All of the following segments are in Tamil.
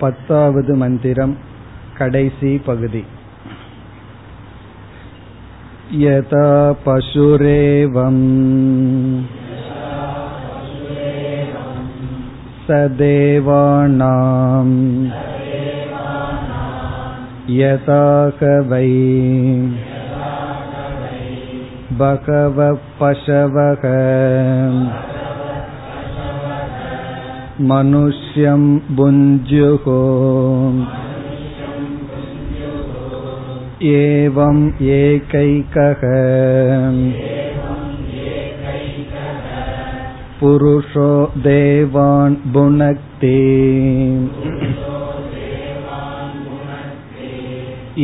பத்தாவது மந்திரம் கடைசி பகுதி यथा पशुरेवम् सदेवानाम् यथा वै बहवः पशवः मनुष्यं भुञ्जुः एवम् एकैकः पुरुषो देवान् भुनक्ति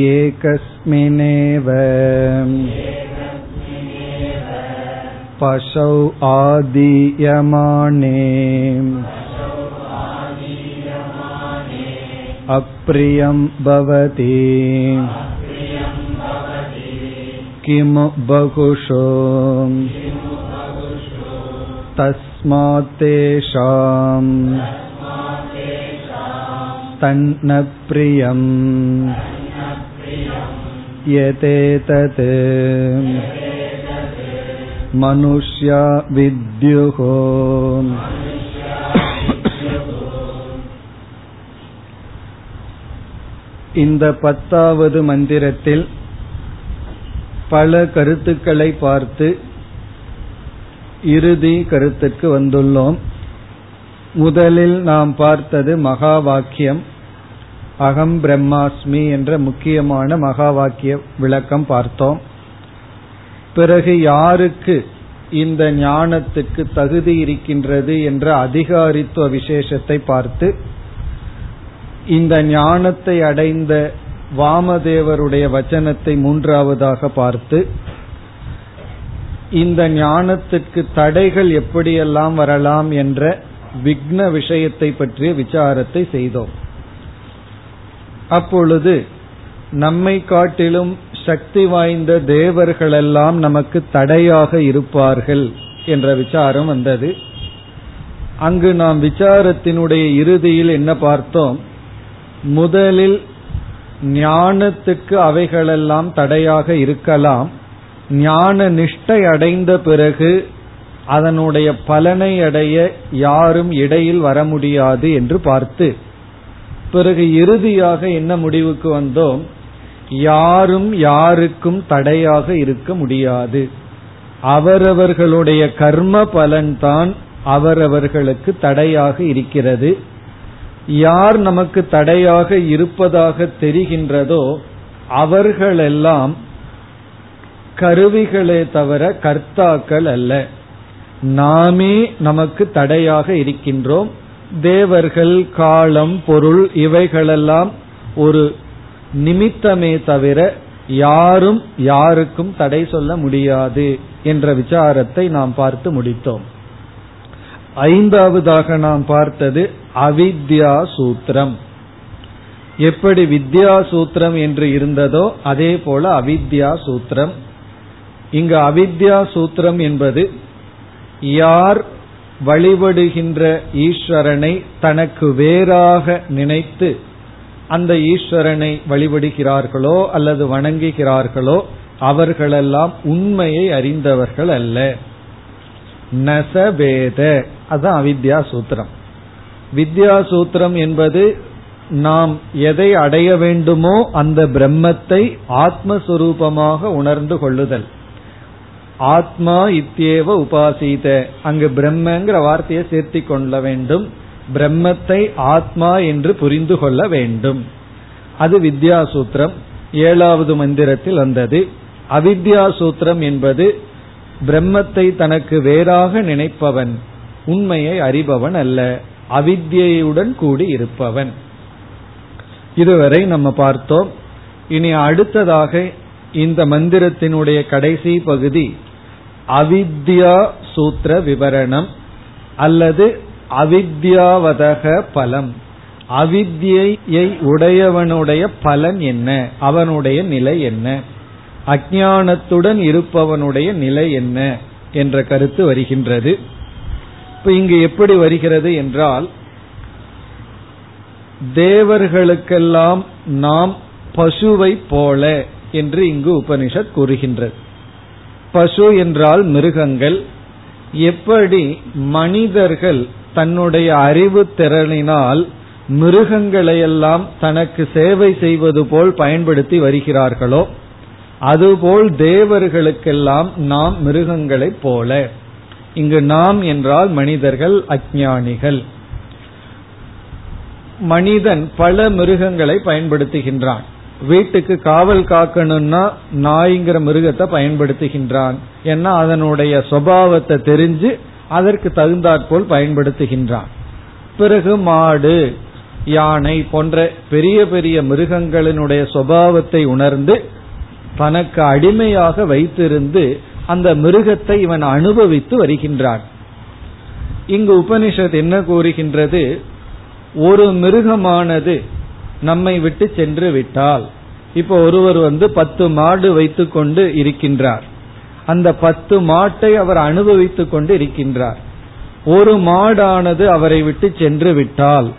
एकस्मिनेव पशौ आदीयमाने अप्रियं भवति किमु बहुषु तस्मात् तेषाम् तन्न प्रियम् यतेतत् मनुष्या विद्युः இந்த பத்தாவது மந்திரத்தில் பல கருத்துக்களை பார்த்து இறுதி கருத்துக்கு வந்துள்ளோம். முதலில் நாம் பார்த்தது மகா வாக்கியம் அகம் பிரம்மாஸ்மி என்ற முக்கியமான மகா வாக்கிய விளக்கம் பார்த்தோம். பிறகு யாருக்கு இந்த ஞானத்துக்கு தகுதி இருக்கின்றது என்ற அதிகாரித்துவ விசேஷத்தை பார்த்து இந்த ஞானத்தை அடைந்த வாமதேவருடைய வச்சனத்தை மூன்றாவதாக பார்த்து இந்த ஞானத்திற்கு தடைகள் எப்படியெல்லாம் வரலாம் என்ற விக்ன விஷயத்தை பற்றிய விசாரத்தை செய்தோம். அப்பொழுது நம்மை காட்டிலும் சக்தி வாய்ந்த தேவர்களெல்லாம் நமக்கு தடையாக இருப்பார்கள் என்ற விசாரம் வந்தது. அங்கு நாம் விசாரத்தினுடைய இறுதியில் என்ன பார்த்தோம்? முதலில் ஞானத்துக்கு அவைகளெல்லாம் தடையாக இருக்கலாம். ஞான நிஷ்டை அடைந்த பிறகு அதனுடைய பலனை அடைய யாரும் இடையில் வர முடியாது என்று பார்த்து பிறகு இறுதியாக என்ன முடிவுக்கு வந்தோம்? யாரும் யாருக்கும் தடையாக இருக்க முடியாது. அவரவர்களுடைய கர்ம பலன்தான் அவரவர்களுக்கு தடையாக இருக்கிறது. யார் நமக்கு தடையாக இருப்பதாக தெரிகின்றதோ அவர்களெல்லாம் கருவிகளே தவிர கர்த்தாக்கள் அல்ல. நாமே நமக்கு தடையாக இருக்கின்றோம். தேவர்கள் காலம் பொருள் இவைகளெல்லாம் ஒரு நிமித்தமே தவிர யாரும் யாருக்கும் தடை சொல்ல முடியாது என்ற விசாரத்தை நாம் பார்த்து முடித்தோம். ஐந்தாவதாக நாம் பார்த்தது அவித்யா சூத்திரம். எப்படி வித்யா சூத்திரம் என்று இருந்ததோ அதே போல அவித்யா சூத்திரம். இங்கு அவித்யா சூத்திரம் என்பது யார் வழிபடுகின்ற ஈஸ்வரனை தனக்கு வேறாக நினைத்து அந்த ஈஸ்வரனை வழிபடுகிறார்களோ அல்லது வணங்குகிறார்களோ அவர்களெல்லாம் உண்மையை அறிந்தவர்கள் அல்ல. நசவேத. அதுதான் அவித்யா சூத்திரம். வித்யா சூத்திரம் என்பது நாம் எதை அடைய வேண்டுமோ அந்த பிரம்மத்தை ஆத்மஸ்வரூபமாக உணர்ந்து கொள்ளுதல். ஆத்மா இத்தியேவ உபாசீத. அங்கு பிரம்மங்கிற வார்த்தையை சேர்த்தி கொள்ள வேண்டும். பிரம்மத்தை ஆத்மா என்று புரிந்து கொள்ள வேண்டும். அது வித்யா சூத்திரம். ஏழாவது மந்திரத்தில் வந்தது. அவித்யா சூத்திரம் என்பது பிரம்மத்தை தனக்கு வேறாக நினைப்பவன் உண்மையை அறிபவன் அல்ல அவித்யுடன் கூடி இருப்பவன். இதுவரை நம்ம பார்த்தோம். இனி அடுத்ததாக இந்த மந்திரத்தினுடைய கடைசி பகுதி அவித்யா சூத்திர விவரணம் அல்லது அவித்யாவதக பலம். அவித்யை உடையவனுடைய பலன் என்ன? அவனுடைய நிலை என்ன? அஜானத்துடன் இருப்பவனுடைய நிலை என்ன என்ற கருத்து வருகின்றது. இப்ப இங்கு எப்படி வருகிறது என்றால் தேவர்களுக்கெல்லாம் நாம் பசுவை போல என்று இங்கு உபனிஷத் கூறுகின்றது. பசு என்றால் மிருகங்கள். எப்படி மனிதர்கள் தன்னுடைய அறிவு திறனினால் மிருகங்களையெல்லாம் தனக்கு சேவை செய்வது போல் பயன்படுத்தி வருகிறார்களோ அதுபோல் தேவர்களுக்கெல்லாம் நாம் மிருகங்களைப் போல. இங்கு நாம் என்றால் மனிதர்கள் அஜானிகள் மனிதன் பல மிருகங்களை பயன்படுத்துகின்றான். வீட்டுக்கு காவல் காக்கணும்னா நாய்ங்கிற மிருகத்தை பயன்படுத்துகின்றான். ஏன்னா அதனுடைய சுவாவத்தை தெரிஞ்சு அதற்கு தகுந்தாற்போல் பயன்படுத்துகின்றான். பிறகு மாடு யானை போன்ற பெரிய பெரிய மிருகங்களினுடைய சுவாவத்தை உணர்ந்து தனக்கு அடிமையாக வைத்திருந்து அந்த மிருகத்தை இவன் அனுபவித்து வருகின்றான். இங்கு உபனிஷத் என்ன கூறுகின்றது? ஒரு மிருகமானது நம்மை விட்டு சென்று விட்டால் இப்போ ஒருவர் வந்து பத்து மாடு வைத்துக்கொண்டு இருக்கின்றார். அந்த பத்து மாட்டை அவர் அனுபவித்துக் கொண்டு இருக்கின்றார். ஒரு மாடானது அவரை விட்டு சென்று விட்டால்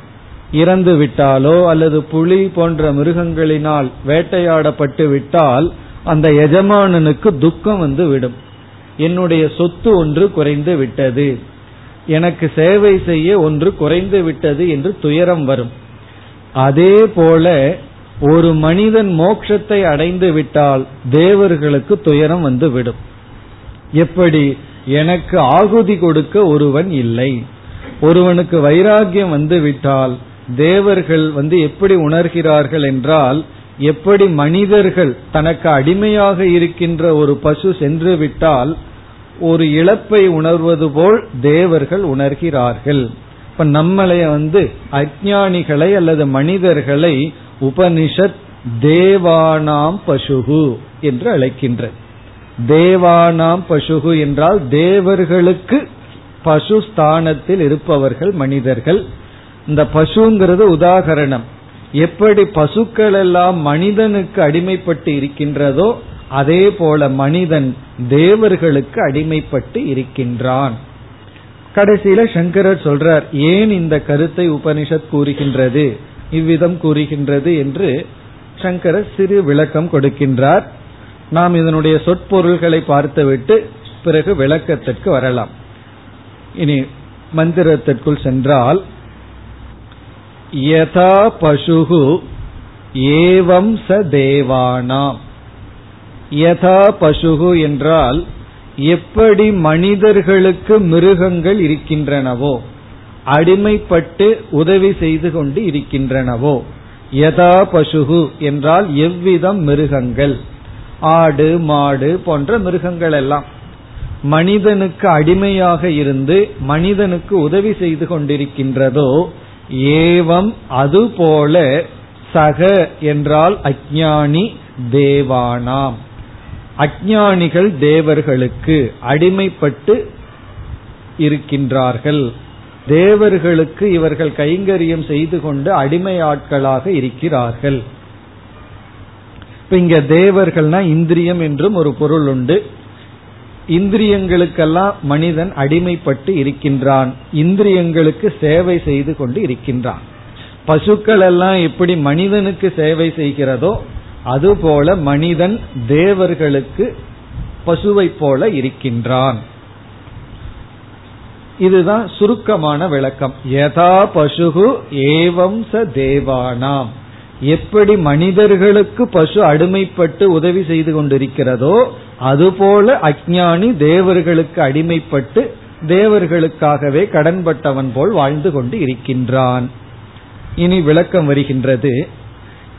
இறந்து விட்டாலோ அல்லது புலி போன்ற மிருகங்களினால் வேட்டையாடப்பட்டு விட்டால் அந்த எஜமானனுக்கு துக்கம் வந்து விடும். என்னுடைய சொத்து ஒன்று குறைந்து விட்டது. எனக்கு சேவை செய்ய ஒன்று குறைந்து விட்டது என்று துயரம் வரும். அதே போல ஒரு மனிதன் மோட்சத்தை அடைந்து விட்டால் தேவர்களுக்கு துயரம் வந்து விடும். எப்படி? எனக்கு ஆகுதி கொடுக்க ஒருவன் இல்லை. ஒருவனுக்கு வைராகியம் வந்து விட்டால் தேவர்கள் வந்து எப்படி உணர்கிறார்கள் என்றால் எப்படி மனிதர்கள் தனக்கு அடிமையாக இருக்கின்ற ஒரு பசு சென்று விட்டால் ஒரு இழப்பை உணர்வது போல் தேவர்கள் உணர்கிறார்கள். இப்ப நம்மளைய வந்து அஜானிகளை அல்லது மனிதர்களை உபனிஷத் தேவானாம் பசுகு என்று அழைக்கின்ற. தேவானாம் பசுகு என்றால் தேவர்களுக்கு பசு ஸ்தானத்தில் இருப்பவர்கள் மனிதர்கள். இந்த பசுங்கிறது உதாகரணம். எப்படி பசுக்கள் எல்லாம் மனிதனுக்கு அடிமைப்பட்டு இருக்கின்றதோ அதே போல மனிதன் தேவர்களுக்கு அடிமைப்பட்டு இருக்கின்றான். கடைசியில சங்கரர் சொல்றார் ஏன் இந்த கருத்தை உபனிஷத் கூறுகின்றது? இவ்விதம் கூறுகின்றது என்று சங்கரர் சிறு விளக்கம் கொடுக்கின்றார். நாம் இதனுடைய சொற்பொருள்களை பார்த்துவிட்டு பிறகு விளக்கத்திற்கு வரலாம். இனி மந்திரத்திற்குள் சென்றால் யதா பசுகு ஏவம் ச தேவானாம். யதா பசுகு என்றால் எப்படி மனிதர்களுக்கு மிருகங்கள் இருக்கின்றனவோ அடிமைப்பட்டு உதவி செய்து கொண்டு இருக்கின்றனவோ யதா பசுகு என்றால் எவ்விதம் மிருகங்கள் ஆடு மாடு போன்ற மிருகங்கள் எல்லாம் மனிதனுக்கு அடிமையாக இருந்து மனிதனுக்கு உதவி செய்து கொண்டிருக்கின்றதோ ஏவம் அதுபோல சக என்றால் அஜானி தேவானாம். அஜானிகள் தேவர்களுக்கு அடிமைப்பட்டு இருக்கின்றார்கள். தேவர்களுக்கு இவர்கள் கைங்கரியம் செய்து கொண்டு அடிமை ஆட்களாக இருக்கிறார்கள். இப்ப இங்க தேவர்கள்னா இந்திரியம் என்றும் ஒரு பொருள் உண்டு. இந்திரியங்களுக்கெல்லாம் மனிதன் அடிமைப்பட்டு இருக்கின்றான். இந்திரியங்களுக்கு சேவை செய்து கொண்டு இருக்கின்றான். பசுக்கள் எல்லாம் எப்படி மனிதனுக்கு சேவை செய்கிறதோ அதுபோல மனிதன் தேவர்களுக்கு பசுவை போல இருக்கின்றான். இதுதான் சுருக்கமான விளக்கம். யதா பசுகு ஏவம் ச தேவானாம். எப்படி மனிதர்களுக்கு பசு அடிமைப்பட்டு உதவி செய்து கொண்டிருக்கிறதோ அதுபோல அஜானி தேவர்களுக்கு அடிமைப்பட்டு தேவர்களுக்காகவே கடன்பட்டவன் போல் வாழ்ந்து கொண்டு இருக்கின்றான். இனி விளக்கம் வருகின்றது.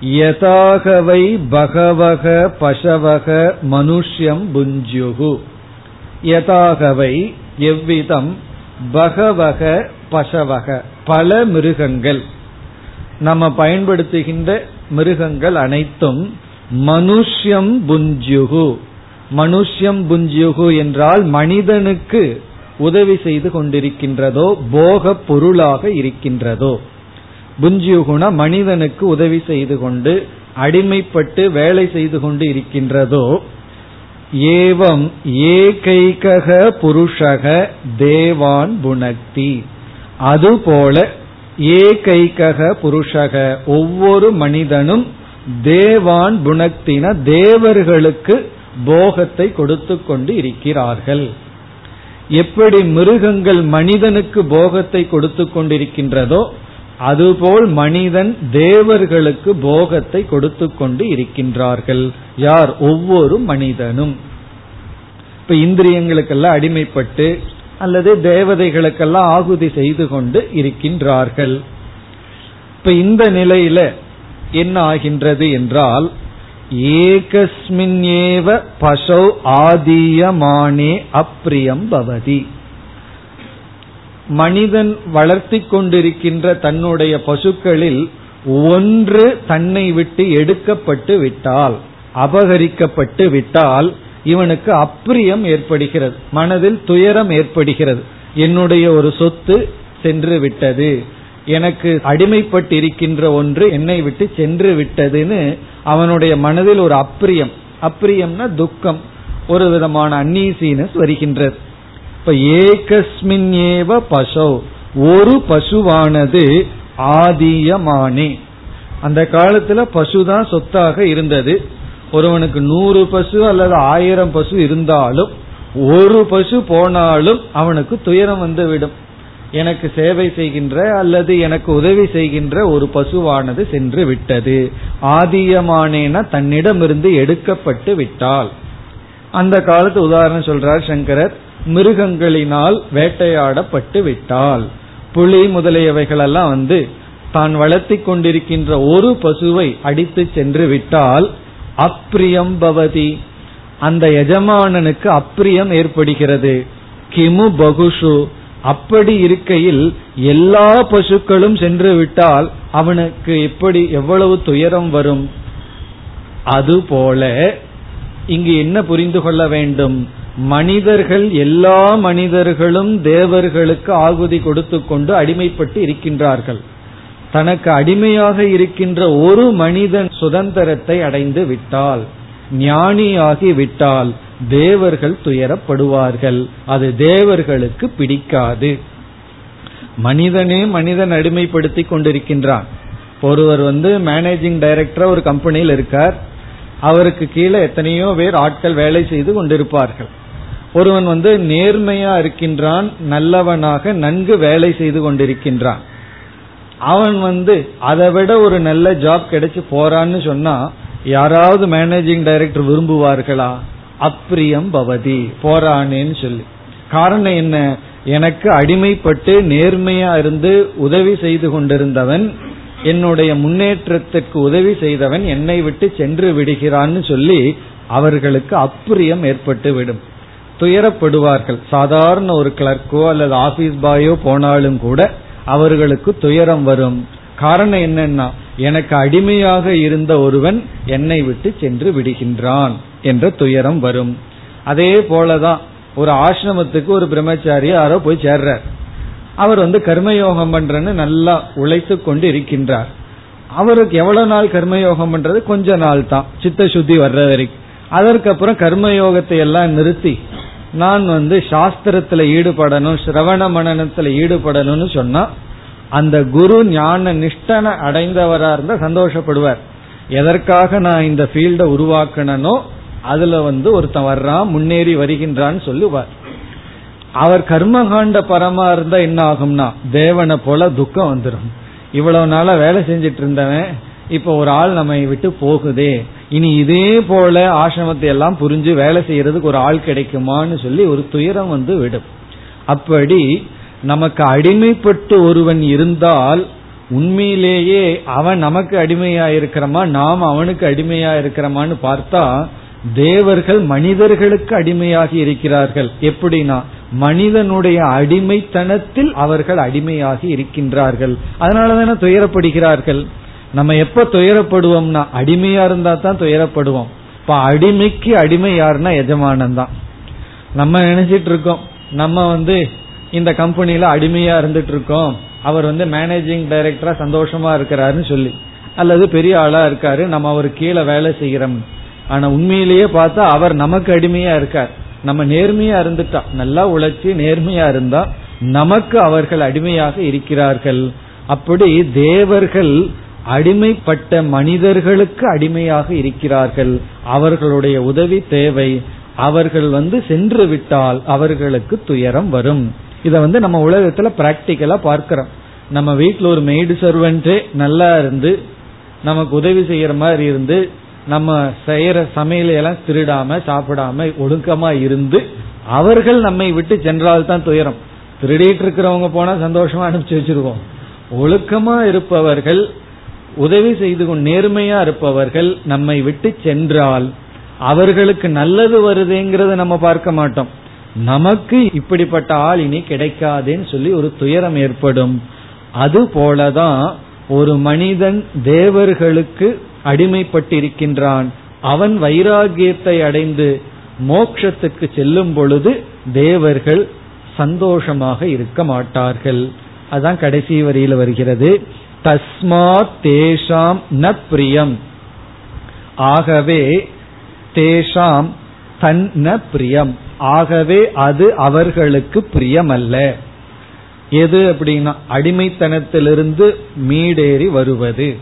யதாகவை பகவக பசவக மனுஷ்யம் புஞ்சுகு. யதாகவை எவ்விதம் பகவக பசவக பல மிருகங்கள். நம்ம பயன்படுத்துகின்ற மிருகங்கள் அனைத்தும் மனுஷ்யம் புஞ்சுகு. மனுஷ்யம் புஞ்சுகு என்றால் மனிதனுக்கு உதவி செய்து கொண்டிருக்கின்றதோ போக பொருளாக இருக்கின்றதோ. புஞ்சியுகுண மனிதனுக்கு உதவி செய்து கொண்டு அடிமைப்பட்டு வேலை செய்து கொண்டு இருக்கின்றதோ ஏவம் ஏகைக புருஷக தேவான் புனக்தி அதுபோல ஏகைகக புருஷக. ஒவ்வொரு மனிதனும் தேவான் புனக்தின தேவர்களுக்கு போகத்தை கொடுத்து கொண்டு இருக்கிறார்கள். எப்படி மிருகங்கள் மனிதனுக்கு போகத்தை கொடுத்து கொண்டிருக்கின்றதோ அதுபோல் மனிதன் தேவர்களுக்கு போகத்தை கொடுத்து கொண்டு இருக்கின்றார்கள். யார்? ஒவ்வொரு மனிதனும். இப்ப இந்திரியங்களுக்கெல்லாம் அடிமைப்பட்டு அல்லது தேவதைகளுக்கெல்லாம் ஆகுதி செய்து கொண்டு இருக்கின்றார்கள். இப்ப இந்த நிலையில என்ன ஆகின்றது என்றால் ஏகஸ்மின்னேவ பசௌ ஆதீயமானே அப்பிரியம் பவதி. மனிதன் வளர்த்தி கொண்டிருக்கின்ற தன்னுடைய பசுக்களில் ஒன்று தன்னை விட்டு எடுக்கப்பட்டு விட்டால் அபகரிக்கப்பட்டு விட்டால் இவனுக்கு அப்பிரியம் ஏற்படுகிறது. மனதில் துயரம் ஏற்படுகிறது. என்னுடைய ஒரு சொத்து சென்று விட்டது. எனக்கு அடிமைப்பட்டிருக்கின்ற ஒன்று என்னை விட்டு சென்று விட்டதுன்னு அவனுடைய மனதில் ஒரு அப்பிரியம் அப்பிரியம்னா துக்கம். ஒரு விதமான அன்னீசினஸ் வருகின்றது. இப்ப ஏகஸ்மின் ஏவ பசோ. ஒரு பசுவானது ஆதியமானே. அந்த காலத்துல பசுதான் சொத்தாக இருந்தது. ஒருவனுக்கு நூறு பசு அல்லது ஆயிரம் பசு இருந்தாலும் ஒரு பசு போனாலும் அவனுக்கு துயரம் வந்துவிடும். எனக்கு சேவை செய்கின்ற அல்லது எனக்கு உதவி செய்கின்ற ஒரு பசுவானது சென்று விட்டது. ஆதியமானேன தன்னிடமிருந்து எடுக்கப்பட்டு விட்டால் அந்த காலத்து உதாரணம் சொல்றார் சங்கரர். மிருகங்களினால் வேட்டையாடப்பட்டு விட்டால் புலி முதலியவைகளெல்லாம் வந்து தான் வளர்த்தி கொண்டிருக்கின்ற ஒரு பசுவை அடித்து சென்று விட்டால் அப்பிரியம் பவதி. அந்த எஜமானனுக்கு அப்பிரியம் ஏற்படுகிறது. கிமு பகுஷு. அப்படி இருக்கையில் எல்லா பசுக்களும் சென்று விட்டால் அவனுக்கு எப்படி எவ்வளவு துயரம் வரும்? அதுபோல இங்கு என்ன புரிந்து கொள்ள வேண்டும்? மனிதர்கள் எல்லா மனிதர்களும் தேவர்களுக்கு ஆகுதி கொடுத்து கொண்டு அடிமைப்பட்டு இருக்கின்றார்கள். தனக்கு அடிமையாக இருக்கின்ற ஒரு மனிதன் சுதந்திரத்தை அடைந்து விட்டால் ஞானியாகி விட்டால் தேவர்கள் துயரப்படுவார்கள். அது தேவர்களுக்கு பிடிக்காது. மனிதனே மனிதன் அடிமைப்படுத்தி கொண்டிருக்கின்றான். ஒருவர் வந்து மேனேஜிங் டைரக்டரா ஒரு கம்பெனியில் இருக்கார். அவருக்கு கீழே எத்தனையோ பேர் ஆட்கள் வேலை செய்து கொண்டிருப்பார்கள். ஒருவன் வந்து நேர்மையா இருக்கின்றான் நல்லவனாக நன்கு வேலை செய்து கொண்டிருக்கின்றான். அவன் வந்து அதை விட ஒரு நல்ல ஜாப் கிடைச்சு போறான்னு சொன்னா யாராவது மேனேஜிங் டைரக்டர் விரும்புவார்களா? அப்பிரியம் பவதி போறானேன்னு சொல்லி. காரணம் என்ன? எனக்கு அடிமைப்பட்டு நேர்மையா இருந்து உதவி செய்து கொண்டிருந்தவன் என்னுடைய முன்னேற்றத்திற்கு உதவி செய்தவன் என்னை விட்டு சென்று விடுகிறான்னு சொல்லி அவர்களுக்கு அப்பிரியம் ஏற்பட்டு விடும். துயரப்படுவார்கள். சாதாரண ஒரு கிளர்க்கோ அல்லது ஆபீஸ் பாயோ போனாலும் கூட அவர்களுக்கு துயரம் வரும். காரணம் என்னன்னா எனக்கு அடிமையாக இருந்த ஒருவன் என்னை விட்டு சென்று விடுகின்றான் என்ற துயரம் வரும். அதே போலதான் ஒரு ஆசிரமத்துக்கு ஒரு பிரம்மச்சாரி யாரோ போய் சேர்றார். அவர் வந்து கர்மயோகம் பண்றன்னு நல்லா உழைத்து கொண்டு இருக்கின்றார். அவருக்கு எவ்வளவு நாள் கர்மயோகம் பண்றது? கொஞ்ச நாள் தான். சித்த சுத்தி வர்ற வரைக்கும் அதற்கப்புறம் கர்மயோகத்தை எல்லாம் நிறுத்தி நான் வந்து சாஸ்திரத்துல ஈடுபடணும் சிரவண மனநத்துல ஈடுபடணும்னு சொன்னா அந்த குரு ஞான நிஷ்டனை அடைந்தவரா இருந்தா சந்தோஷப்படுவார். எதற்காக நான் இந்த ஃபீல்ட உருவாக்கணனோ அதுல வந்து ஒருத்தன் வர்றான் முன்னேறி வருகின்றான்னு சொல்லுவார். அவர் கர்மகாண்ட பரமா இருந்தா என்ன ஆகும்னா தேவனை போல துக்கம் வந்துடும் இவ்வளவு நாளா வேலை செஞ்சிட்டு இருந்தவன் இப்ப ஒரு ஆள் நம்ம விட்டு போகுதே. இனி இதே போல ஆசிரமத்தை எல்லாம் புரிஞ்சு வேலை செய்யறதுக்கு ஒரு ஆள் கிடைக்குமான்னு சொல்லி ஒரு துயரம் வந்து விடும். அப்படி நமக்கு அடிமைப்பட்டு ஒருவன் இருந்தால் உண்மையிலேயே அவன் நமக்கு அடிமையா இருக்கிறமா நாம் அவனுக்கு அடிமையா இருக்கிறமான்னு பார்த்தா தேவர்கள் மனிதர்களுக்கு அடிமையாகி இருக்கிறார்கள். எப்படின்னா மனிதனுடைய அடிமைத்தனத்தில் அவர்கள் அடிமையாகி இருக்கின்றார்கள். அதனாலதானே துயரப்படுகிறார்கள்? நம்ம எப்ப துயரப்படுவோம்னா அடிமையா இருந்தா தான் துயரப்படுவோம். இப்ப அடிமைக்கு அடிமை யாருன்னா எஜமானன் தான். நம்ம நினைச்சிட்டு இருக்கோம் நம்ம வந்து இந்த கம்பெனியில அடிமையா இருந்துட்டு இருக்கோம். அவர் வந்து மேனேஜிங் டைரக்டரா சந்தோஷமா இருக்கிறாருன்னு சொல்லி அல்லது பெரிய ஆளா இருக்காரு நம்ம அவர் கீழே வேலை செய்கிறோம் ஆனா உண்மையிலேயே பார்த்தா அவர் நமக்கு அடிமையா இருக்கார். நம்ம நேர்மையா இருந்துட்டா நல்லா உழைச்சி நேர்மையா இருந்தா நமக்கு அவர்கள் அடிமையாக இருக்கிறார்கள். அப்படி தேவர்கள் அடிமைப்பட்ட மனிதர்களுக்கு அடிமையாக இருக்கிறார்கள். அவர்களுடைய உதவி தேவை. அவர்கள் வந்து சென்று விட்டால் அவர்களுக்கு துயரம் வரும். இதை வந்து நம்ம உலகத்துல பிராக்டிக்கலா பார்க்கிறோம். நம்ம வீட்டில் ஒரு மெய்டு சர்வெண்டே நல்லா இருந்து நமக்கு உதவி செய்யற மாதிரி இருந்து நம்ம செய்யற சமையலையெல்லாம் திருடாம சாப்பிடாம ஒழுக்கமா இருந்து அவர்கள் நம்மை விட்டு சென்றால் தான் துயரம். திருடிட்டு இருக்கிறவங்க போனா சந்தோஷமா அனுப்பிச்சு வச்சிருக்கோம் ஒழுக்கமா இருப்பவர்கள் உதவி செய்து கொண்டு நேர்மையா இருப்பவர்கள் நம்மை விட்டு சென்றால் அவர்களுக்கு நல்லது வருதுங்கிறத நம்ம பார்க்க மாட்டோம். நமக்கு இப்படிப்பட்ட ஆள் இனி கிடைக்காதேன்னு சொல்லி ஒரு துயரம் ஏற்படும். அது போலதான் ஒரு மனிதன் தேவர்களுக்கு அடிமைப்பட்டிருக்கின்றான். அவன் வைராகியத்தை அடைந்து மோக்ஷத்துக்கு செல்லும் பொழுது தேவர்கள் சந்தோஷமாக இருக்க மாட்டார்கள். அதான் கடைசி வரியில வருகிறது. தஸ்மாத் தேஷாம் ந பிரியம் ஆகவே தேஷாம் தன் ந பிரியம் ஆகவே அது அவர்களுக்கு பிரியமல்ல. எது அப்படின்னா அடிமைத்தனத்திலிருந்து மீடேறி வருவது.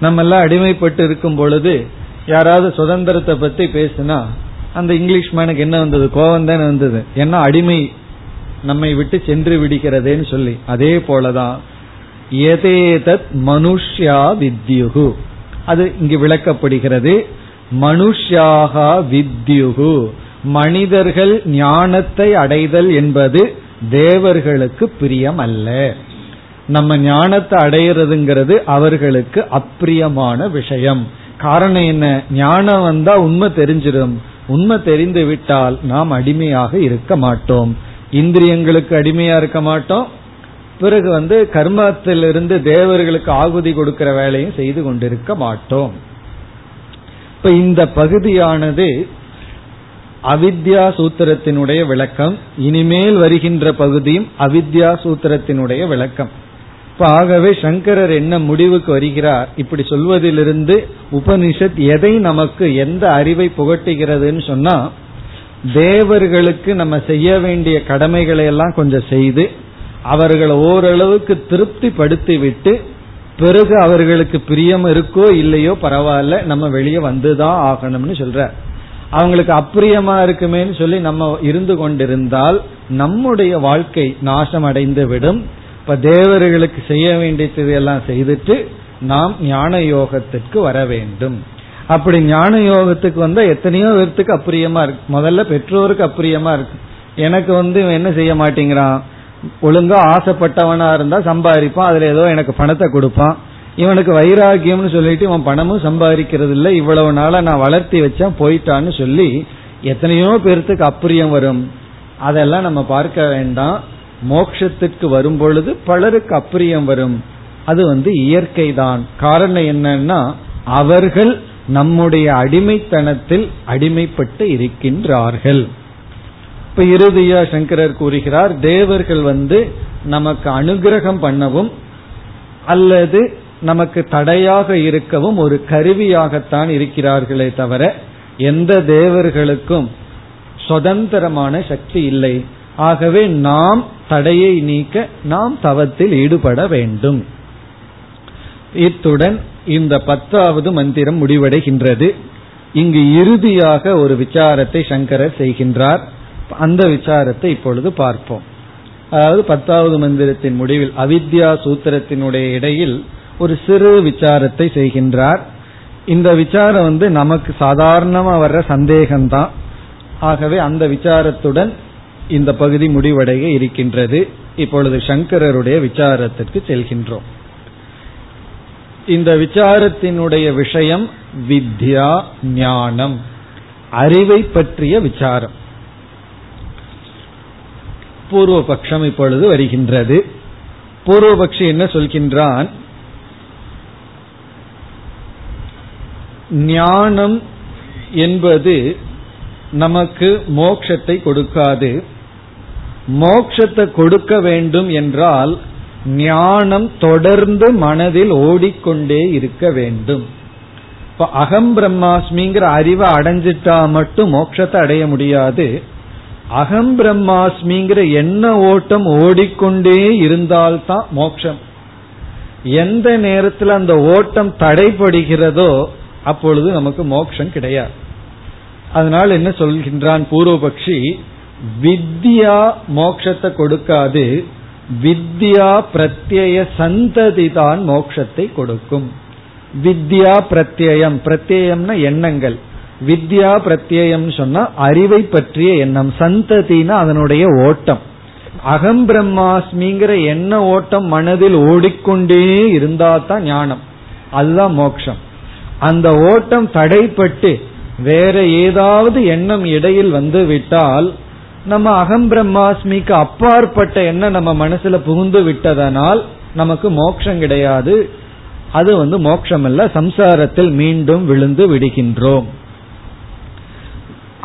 நம்ம எல்லாம் அடிமைப்பட்டு இருக்கும் பொழுது யாராவது சுதந்திரத்தை பத்தி பேசுனா அந்த இங்கிலீஷ் மேனுக்கு என்ன வந்தது? கோவம் தானே வந்தது. என்ன அடிமை நம்மை விட்டு சென்று விடுகிறதேன்னு சொல்லி. அதே போலதான் எதேதத் மனுஷ்யா வித்யுகு. அது இங்கு விளக்கப்படுகிறது. மனுஷ்யாகா வித்யுகு. மனிதர்கள் ஞானத்தை அடைதல் என்பது தேவர்களுக்கு பிரியம் அல்ல நம்ம ஞானத்தை அடையிறதுங்கிறது அவர்களுக்கு அப்பிரியமான விஷயம். காரணம் என்ன? ஞானம் வந்தா உண்மை தெரிஞ்சிடும். உண்மை தெரிந்து விட்டால் நாம் அடிமையாக இருக்க மாட்டோம். இந்திரியங்களுக்கு அடிமையா இருக்க மாட்டோம். பிறகு வந்து கர்மத்திலிருந்து தேவர்களுக்கு ஆகுதி கொடுக்கிற வேலையும் செய்து கொண்டிருக்க மாட்டோம். இப்ப இந்த பகுதியானது அவித்யா சூத்திரத்தினுடைய விளக்கம் இனிமேல் வருகின்ற பகுதியும் அவித்யா சூத்திரத்தினுடைய விளக்கம். இப்ப ஆகவே சங்கரர் என்ன முடிவுக்கு வருகிறார்? இப்படி சொல்வதிலிருந்து உபனிஷத் எதை நமக்கு எந்த அறிவை புகட்டுகிறதுன்னு சொன்னா தேவர்களுக்கு நம்ம செய்ய வேண்டிய கடமைகளை எல்லாம் கொஞ்சம் செய்து அவர்களை ஓரளவுக்கு திருப்தி படுத்திவிட்டு பிறகு அவர்களுக்கு பிரியம் இருக்கோ இல்லையோ பரவாயில்ல நம்ம வெளியே வந்துதான் ஆகணும்னு சொல்ற. அவங்களுக்கு அப்பிரியமா இருக்குமேன்னு சொல்லி நம்ம இருந்து கொண்டிருந்தால் நம்முடைய வாழ்க்கை நாசம் அடைந்து விடும். இப்ப தேவர்களுக்கு செய்ய வேண்டியது எல்லாம் செய்துட்டு நாம் ஞான யோகத்திற்கு வர வேண்டும். அப்படி ஞான யோகத்துக்கு வந்தா எத்தனையோ பேர்த்துக்கு அப்பிரியமா இருக்கு. முதல்ல பெற்றோருக்கு அப்பிரியமா இருக்கு. எனக்கு வந்து என்ன செய்ய மாட்டேங்கிறான்? ஒழுங்கா ஆசைப்பட்டவனா இருந்தா சம்பாதிப்பான். அதுல ஏதோ எனக்கு பணத்தை கொடுப்பான். இவனுக்கு வைராகியம்னு சொல்லிட்டு இவன் பணமும் சம்பாதிக்கிறது இல்லை இவ்வளவு நாளா நான் வளர்த்தி வச்சேன் போயிட்டான்னு சொல்லி எத்தனையோ பேர்த்துக்கு அப்பிரியம் வரும். அதெல்லாம் நம்ம பார்க்க வேண்டாம். மோக்ஷத்திற்கு வரும் பொழுது பலருக்கு அப்பிரியம் வரும். அது வந்து இயற்கை தான் காரணம் என்னன்னா அவர்கள் நம்முடைய அடிமைத்தனத்தில் அடிமைப்பட்டு இருக்கின்றார்கள். இப்ப இறுதியா சங்கரர் கூறுகிறார் தேவர்கள் வந்து நமக்கு அனுகிரகம் பண்ணவும் அல்லது நமக்கு தடையாக இருக்கவும் ஒரு கருவியாகத்தான் இருக்கிறார்களே தவிர எந்த தேவர்களுக்கும் சுதந்திரமான சக்தி இல்லை. ஆகவே நாம் தடையை நீக்க நாம் தவத்தில் ஈடுபட வேண்டும். இத்துடன் இந்த பத்தாவது மந்திரம் முடிவடைகின்றது. இங்கு இறுதியாக ஒரு விசாரத்தை சங்கரர் செய்கின்றார். அந்த விசாரத்தை இப்பொழுது பார்ப்போம். அதாவது பத்தாவது மந்திரத்தின் முடிவில் அவித்யா சூத்திரத்தினுடைய இடையில் ஒரு சிறு விசாரத்தை செய்கின்றார். இந்த விசாரம் வந்து நமக்கு சாதாரணமா வர்ற சந்தேகம்தான். ஆகவே அந்த விசாரத்துடன் இந்த பகுதி முடிவடைய இருக்கின்றது. இப்பொழுது சங்கரருடைய விசாரத்திற்கு செல்கின்றோம். இந்த விசாரத்தினுடைய விஷயம் வித்யா ஞானம் அறிவை பற்றிய விசாரம். பூர்வபக்ஷம் இப்பொழுது வருகின்றது. பூர்வபக்ஷி என்ன சொல்கின்றான்? ஞானம் என்பது நமக்கு மோட்சத்தை கொடுக்காது. மோட்சத்தை கொடுக்க வேண்டும் என்றால் ஞானம் தொடர்ந்து மனதில் ஓடிக்கொண்டே இருக்க வேண்டும். இப்ப அகம் பிரம்மாஸ்மிங்கிற அறிவை அடைஞ்சிட்டா மட்டும் மோட்சத்தை அடைய முடியாது. அகம் பிரம்மாஸ்மிங்கிற எண்ண ஓட்டம் ஓடிக்கொண்டே இருந்தால்தான் மோட்சம். எந்த நேரத்தில் அந்த ஓட்டம் தடைப்படுகிறதோ அப்பொழுது நமக்கு மோட்சம் கிடையாது. அதனால் என்ன சொல்கின்றான் பூர்வபக்ஷி? வித்யா மோட்சத்தை கொடுக்காது வித்யா பிரத்யய சந்ததி தான் மோட்சத்தை கொடுக்கும். வித்யா பிரத்யம் பிரத்யம்னா எண்ணங்கள். வித்யா பிரத்யம் சொன்னா அறிவை பற்றிய எண்ணம். சந்ததினா அதனுடைய ஓட்டம். அகம் பிரம்மாஸ்மிங்கிற எண்ண ஓட்டம் மனதில் ஓடிக்கொண்டே இருந்தா தான் ஞானம். அதுதான் மோட்சம் அந்த ஓட்டம் தடைப்பட்டு வேற ஏதாவது எண்ணம் இடையில் வந்து விட்டால் நம்ம அகம் பிரம்மாஸ்மிக்கு அப்பாற்பட்ட எண்ணம் நம்ம மனசுல புகுந்து விட்டதனால் நமக்கு மோட்சம் கிடையாது. அது வந்து மோட்சம் அல்ல சம்சாரத்தில் மீண்டும் விழுந்து விடுகின்றோம்.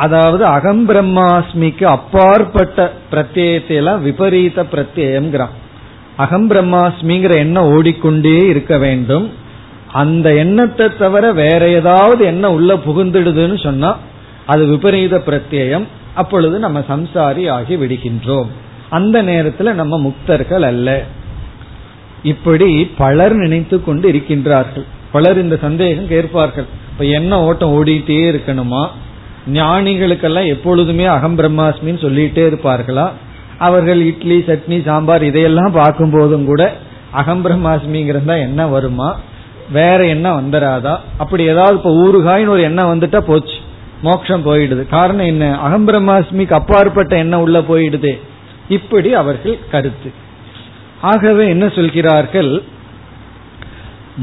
அதாவது அகம் பிரம்மாஸ்மிக்கு அப்பாற்பட்ட பிரத்யத்தை எல்லாம் விபரீத பிரத்யம்ங்கிறான் அகம் பிரம்மாஸ்மிங்கிற எண்ணம் ஓடிக்கொண்டே இருக்க வேண்டும். அந்த எண்ணத்தை தவிர வேற ஏதாவது எண்ணம் உள்ள புகுந்துடுதுன்னு சொன்னா அது விபரீத பிரத்யம் அப்பொழுது நம்ம சம்சாரி ஆகி விடுகின்றோம். அந்த நேரத்தில் நம்ம முக்தர்கள் அல்ல. இப்படி பலர் நினைத்து கொண்டு இருக்கின்றார்கள். பலர் இந்த சந்தேகம் கேட்பார்கள். இப்ப என்ன ஓட்டம் ஓடிட்டே இருக்கணுமா? ஞானிகளுக்கெல்லாம் எப்பொழுதுமே அகம் பிரம்மாஸ்மின்னு சொல்லிட்டே இருப்பார்களா? அவர்கள் இட்லி சட்னி சாம்பார் இதையெல்லாம் பார்க்கும் போதும் கூட அகம் பிரம்மாஸ்மிங்கிறதா என்ன வருமா? வேற எண்ணம் வந்துடாதா அப்படி ஏதாவது இப்ப ஊறுகாயின்னு ஒரு எண்ணம் வந்துட்டா போச்சு. மோட்சம் போயிடுது. காரணம் என்ன? அகம் பிரம்மாஸ்மிக்கு அப்பாற்பட்ட எண்ணம் உள்ள போயிடுது. இப்படி அவர்கள் கருத்து. ஆகவே என்ன சொல்கிறார்கள்?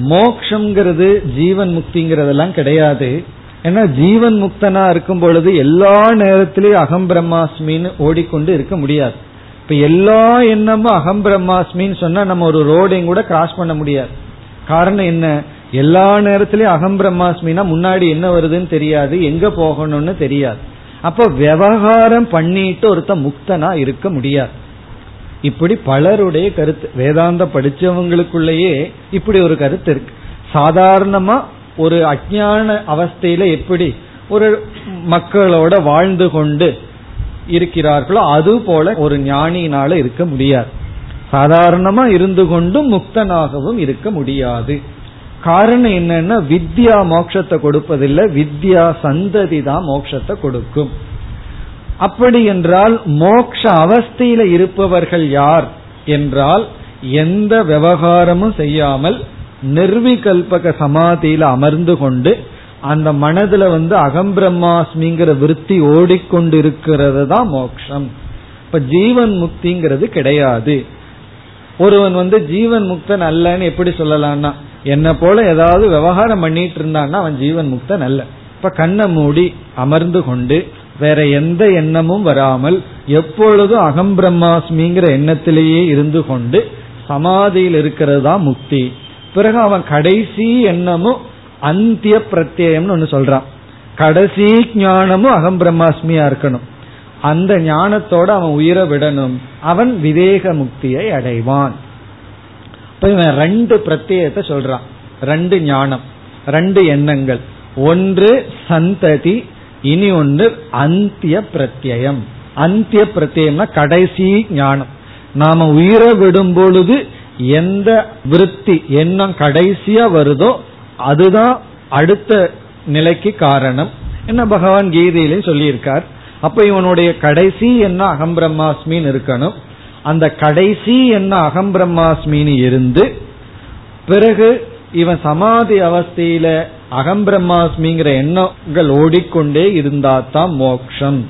மோக்ஷங்கிறது ஜீவன் முக்திங்கிறதெல்லாம் கிடையாது. ஏன்னா ஜீவன் முக்தனா இருக்கும் பொழுது எல்லா நேரத்திலையும் அகம் பிரம்மாஸ்மின்னு ஓடிக்கொண்டு இருக்க முடியாது. இப்ப எல்லா எண்ணமும் அகம் பிரம்மாஸ்மின்னு சொன்னா நம்ம ஒரு ரோடையும் கூட கிராஸ் பண்ண முடியாது. காரணம் என்ன? எல்லா நேரத்திலயும் அகம் பிரம்மாஸ்மினா முன்னாடி என்ன வருதுன்னு தெரியாது எங்க போகணும்னு தெரியாது. அப்ப விவகாரம் பண்ணிட்டு ஒருத்த முக்தனா இருக்க முடியாது. இப்படி பலருடைய கருத்து வேதாந்த படிச்சவங்களுக்குள்ளேயே இப்படி ஒரு கருத்து இருக்கு. சாதாரணமா ஒரு அஜான அவஸ்தையில எப்படி ஒரு மக்களோட வாழ்ந்து கொண்டு இருக்கிறார்களோ அது போல ஒரு ஞானியினால இருக்க முடியாது. சாதாரணமா இருந்து கொண்டும் முக்தனாகவும் இருக்க முடியாது. காரணம் என்னன்னா வித்யா மோட்சத்தை கொடுப்பதில்லை. வித்யா சந்ததி தான் மோட்சத்தை கொடுக்கும். அப்படி என்றால் மோக்ஷ அவஸ்தையில இருப்பவர்கள் யார்? என்றால் எந்த விவகாரமும் செய்யாமல் நிர்விகல்பக சமாதியில அமர்ந்து கொண்டு அந்த மனதுல வந்து அகம் பிரம்மாஸ்மிங்கிற விற்பி ஓடிக்கொண்டிருக்கிறது தான் மோக்ஷம். இப்ப ஜீவன் முக்திங்கிறது கிடையாது. ஒருவன் வந்து ஜீவன் முக்தன் அல்லன்னு எப்படி சொல்லலாம்னா என்ன போல ஏதாவது விவகாரம் பண்ணிட்டு இருந்தான்னா அவன் ஜீவன் முக்தன் அல்ல. இப்ப கண்ணை மூடி அமர்ந்து கொண்டு வேற எந்த எண்ணமும் வராமல் எப்பொழுதும் அகம் பிரம்மாஸ்மிங்கிற எண்ணத்திலேயே இருந்து கொண்டு சமாதியில் இருக்கிறது தான் முக்தி. பிறகு அவன் கடைசி எண்ணமும் அந்திய பிரத்யம்னு ஒன்னு சொல்றான். கடைசி ஞானமும் அகம் பிரம்மாஸ்மியா இருக்கணும். அந்த ஞானத்தோட அவன் உயிரை விடணும். அவன் விவேக முக்தியை அடைவான். இப்ப இவன் ரெண்டு பிரத்யத்தை சொல்றான். ரெண்டு ஞானம் ரெண்டு எண்ணங்கள். ஒன்று சந்ததி இனி ஒன்று அந்திய பிரத்யம் அந்திய பிரத்யம்னா கடைசி ஞானம். நாம உயிரை விடும் பொழுது எந்த விருத்தி எண்ணம் கடைசியா வருதோ அதுதான் அடுத்த நிலைக்கு காரணம் என்ன பகவான் கீதையிலையும் சொல்லியிருக்கார். அப்ப இவனுடைய கடைசி என்ன அகம் பிரம்மாஸ்மின்னு இருக்கணும். அந்த கடைசி என்ன அகம்பிரம்மாஸ்மின்னு இருந்து பிறகு இவன் சமாதி அவஸ்தையில அகம் பிரம்மாஸ்மிங்கிற எண்ணங்கள் ஓடிக்கொண்டே இருந்தா தான் மோக்ஷம்.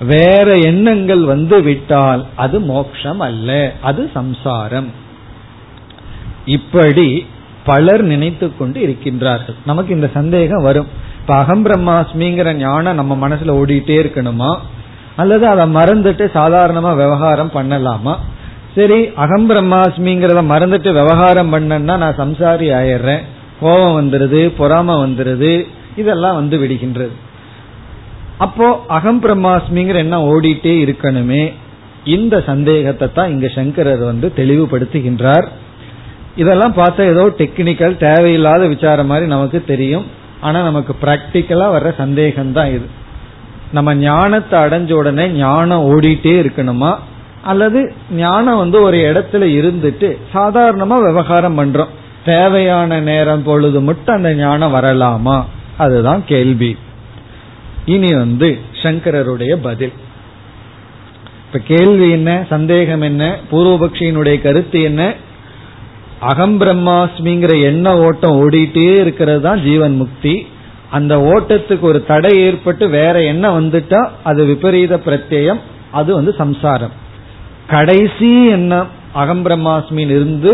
வேற எண்ணங்கள் வந்து விட்டால் அது மோக்ஷம் அல்ல அது சம்சாரம். இப்படி பலர் நினைத்து கொண்டு இருக்கின்றார்கள். நமக்கு இந்த சந்தேகம் வரும். இப்ப அகம் பிரம்மாஸ்மிங்கிற ஞானம் நம்ம மனசுல ஓடிட்டே இருக்கணுமா? அல்லது அதை மறந்துட்டு சாதாரணமா விவகாரம் பண்ணலாமா? சரி அகம் பிரம்மாஸ்மிங்கிறத மறந்துட்டு விவகாரம் பண்ணா நான் சம்சாரி ஆயிடுறேன். கோபம் வந்துருது பொறாம வந்துருது இதெல்லாம் வந்து விடுகின்றது. அப்போ அகம் பிரம்மாஸ்மிங்கிற என்ன ஓடிட்டே இருக்கணுமே. இந்த சந்தேகத்தை தான் இங்க சங்கரர் வந்து தெளிவுபடுத்துகின்றார். இதெல்லாம் பார்த்தா ஏதோ டெக்னிக்கல் தேவையில்லாத விசாரம் மாதிரி நமக்கு தெரியும். ஆனா நமக்கு பிராக்டிக்கலா வர்ற சந்தேகம் தான் இது. நம்ம ஞானத்தை அடைஞ்ச உடனே ஞானம் ஓடிட்டே இருக்கணுமா? அல்லது ஞானம் வந்து ஒரு இடத்துல இருந்துட்டு சாதாரணமா விவகாரம் பண்றோம். தேவையான நேரம் பொழுது மட்டும் அந்த ஞானம் வரலாமா? அதுதான் கேள்வி. இனி வந்து சங்கரருடைய பதில். இப்ப கேள்வி என்ன? சந்தேகம் என்ன? பூர்வபக்ஷியினுடைய கருத்து என்ன? அகம் பிரம்மாஸ்மிங்கிற எண்ண ஓட்டம் ஓடிட்டே இருக்கிறது தான் ஜீவன் முக்தி. அந்த ஓட்டத்துக்கு ஒரு தடை ஏற்பட்டு வேற என்ன வந்துட்டா அது விபரீத பிரத்யம் அது வந்து சம்சாரம். கடைசி எண்ணம் அகம் பிரம்மாஸ்மின் இருந்து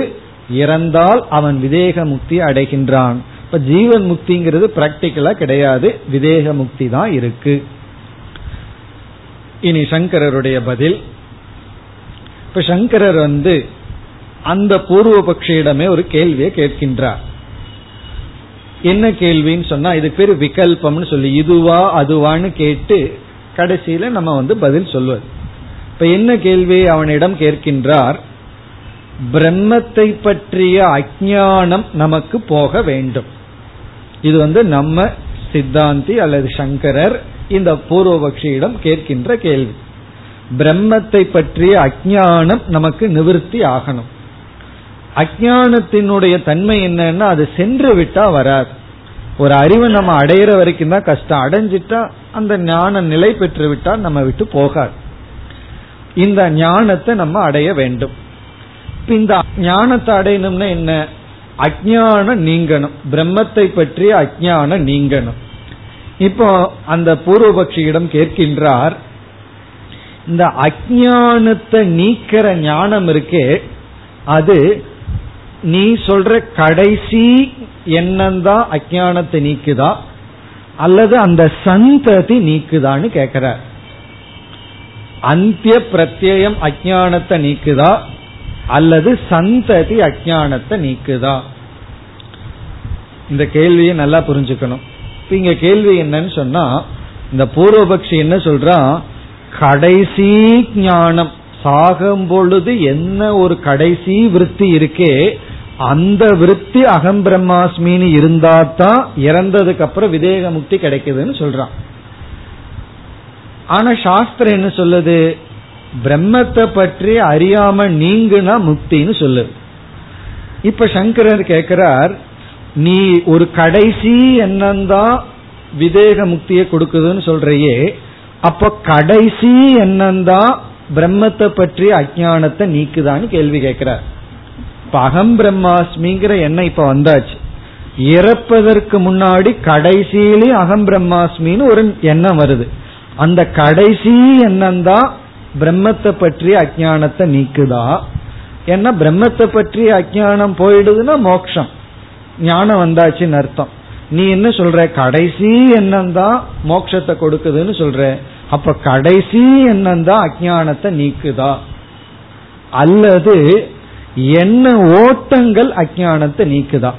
இறந்தால் அவன் விதேக முக்தி அடைகின்றான். இப்ப ஜீவன் முக்திங்கிறது பிராக்டிக்கலா கிடையாது விதேக முக்தி தான் இருக்கு. இனி சங்கரருடைய பதில். இப்ப சங்கரர் வந்து அந்த பூர்வ பக்ஷியிடமே ஒரு கேள்வியை கேட்கின்றார். என்ன கேள்வின்னு சொன்னா இது பேர் விகல்பம்னு சொல்லி இதுவா அதுவான்னு கேட்டு கடைசியில நம்ம வந்து பதில் சொல்வது. இப்ப என்ன கேள்வி அவனிடம் கேட்கின்றார்? பிரம்மத்தை பற்றிய அஜானம் நமக்கு போக வேண்டும். இது வந்து நம்ம சித்தாந்தி அல்லது சங்கரர் இந்த பூர்வபக்ஷியிடம் கேட்கின்ற கேள்வி. பிரம்மத்தை பற்றிய அஜானம் நமக்கு நிவர்த்தி ஆகணும். அஜானத்தினுடைய தன்மை என்னன்னா அது சென்று விட்டா வராது. ஒரு அறிவை நம்ம அடையிற வரைக்கும் தான் கஷ்டம். அடைஞ்சிட்டா அந்த ஞான நிலை பெற்று விட்டா நம்ம விட்டு போகாது. இந்த ஞானத்தை நம்ம அடைய வேண்டும். இந்த ஞானத்தை அடையணும்னா என்ன? அஜானம் நீங்கணும். பிரம்மத்தை பற்றிய அஜானம் நீங்கணும். இப்போ அந்த பூர்வபக்ஷியிடம் கேட்கின்றார் இந்த அஜானத்தை நீக்கிற ஞானம் இருக்கே அது நீ சொல்ற கடைசி எண்ணம் தான் அஜானத்தை நீக்குதா? அல்லது அந்த சந்ததி நீக்குதான்னு கேக்குற. அந்திய பிரத்யம் அஜானத்தை நீக்குதா? அல்லது சந்ததி அஜானத்தை நீக்குதா? இந்த கேள்வியை நல்லா புரிஞ்சுக்கணும். இங்க கேள்வி என்னன்னு சொன்னா இந்த பூர்வபக்ஷி என்ன சொல்றான் கடைசி ஞானம். சாகும் பொழுது என்ன ஒரு கடைசி விற்பி இருக்கே அந்த விருத்தி அகம் பிரம்மாஸ்மின்னு இருந்தா தான் இறந்ததுக்கு அப்புறம் விதேக முக்தி கிடைக்குதுன்னு சொல்றான். ஆனா சாஸ்திரம் என்ன சொல்லுது? பிரம்மத்தை பற்றி அறியாம நீங்குனா முக்தின்னு சொல்லுது. இப்ப சங்கரர் கேட்கிறார் நீ ஒரு கடைசி எண்ணம்தான் விதேக முக்தியை கொடுக்குதுன்னு சொல்றையே. அப்ப கடைசி எண்ணம்தான் பிரம்மத்தை பற்றி அஜானத்தை நீக்குதான்னு கேள்வி கேட்கிறார் இப்ப அகம் பிரம்மாஸ்மிங்கிற எண்ணம் இப்ப வந்தாச்சு. இறப்பதற்கு முன்னாடி கடைசியிலே அகம் பிரம்மாஸ்மின்னு ஒரு எண்ணம் வருது. அந்த கடைசி எண்ணம் தான் பிரம்மத்தை பற்றிய அஜானத்தை நீக்குதா? ஏன்னா பிரம்மத்தை பற்றிய அஜானம் போயிடுதுன்னா மோக்ஷம். ஞானம் வந்தாச்சுன்னு அர்த்தம். நீ என்ன சொல்ற? கடைசி எண்ணம் தான் மோட்சத்தை கொடுக்குதுன்னு சொல்ற. அப்ப கடைசி எண்ணம் தான் அஜானத்தை நீக்குதா? அல்லது என்ன ஓட்டங்கள் அஜானத்தை நீக்குதா?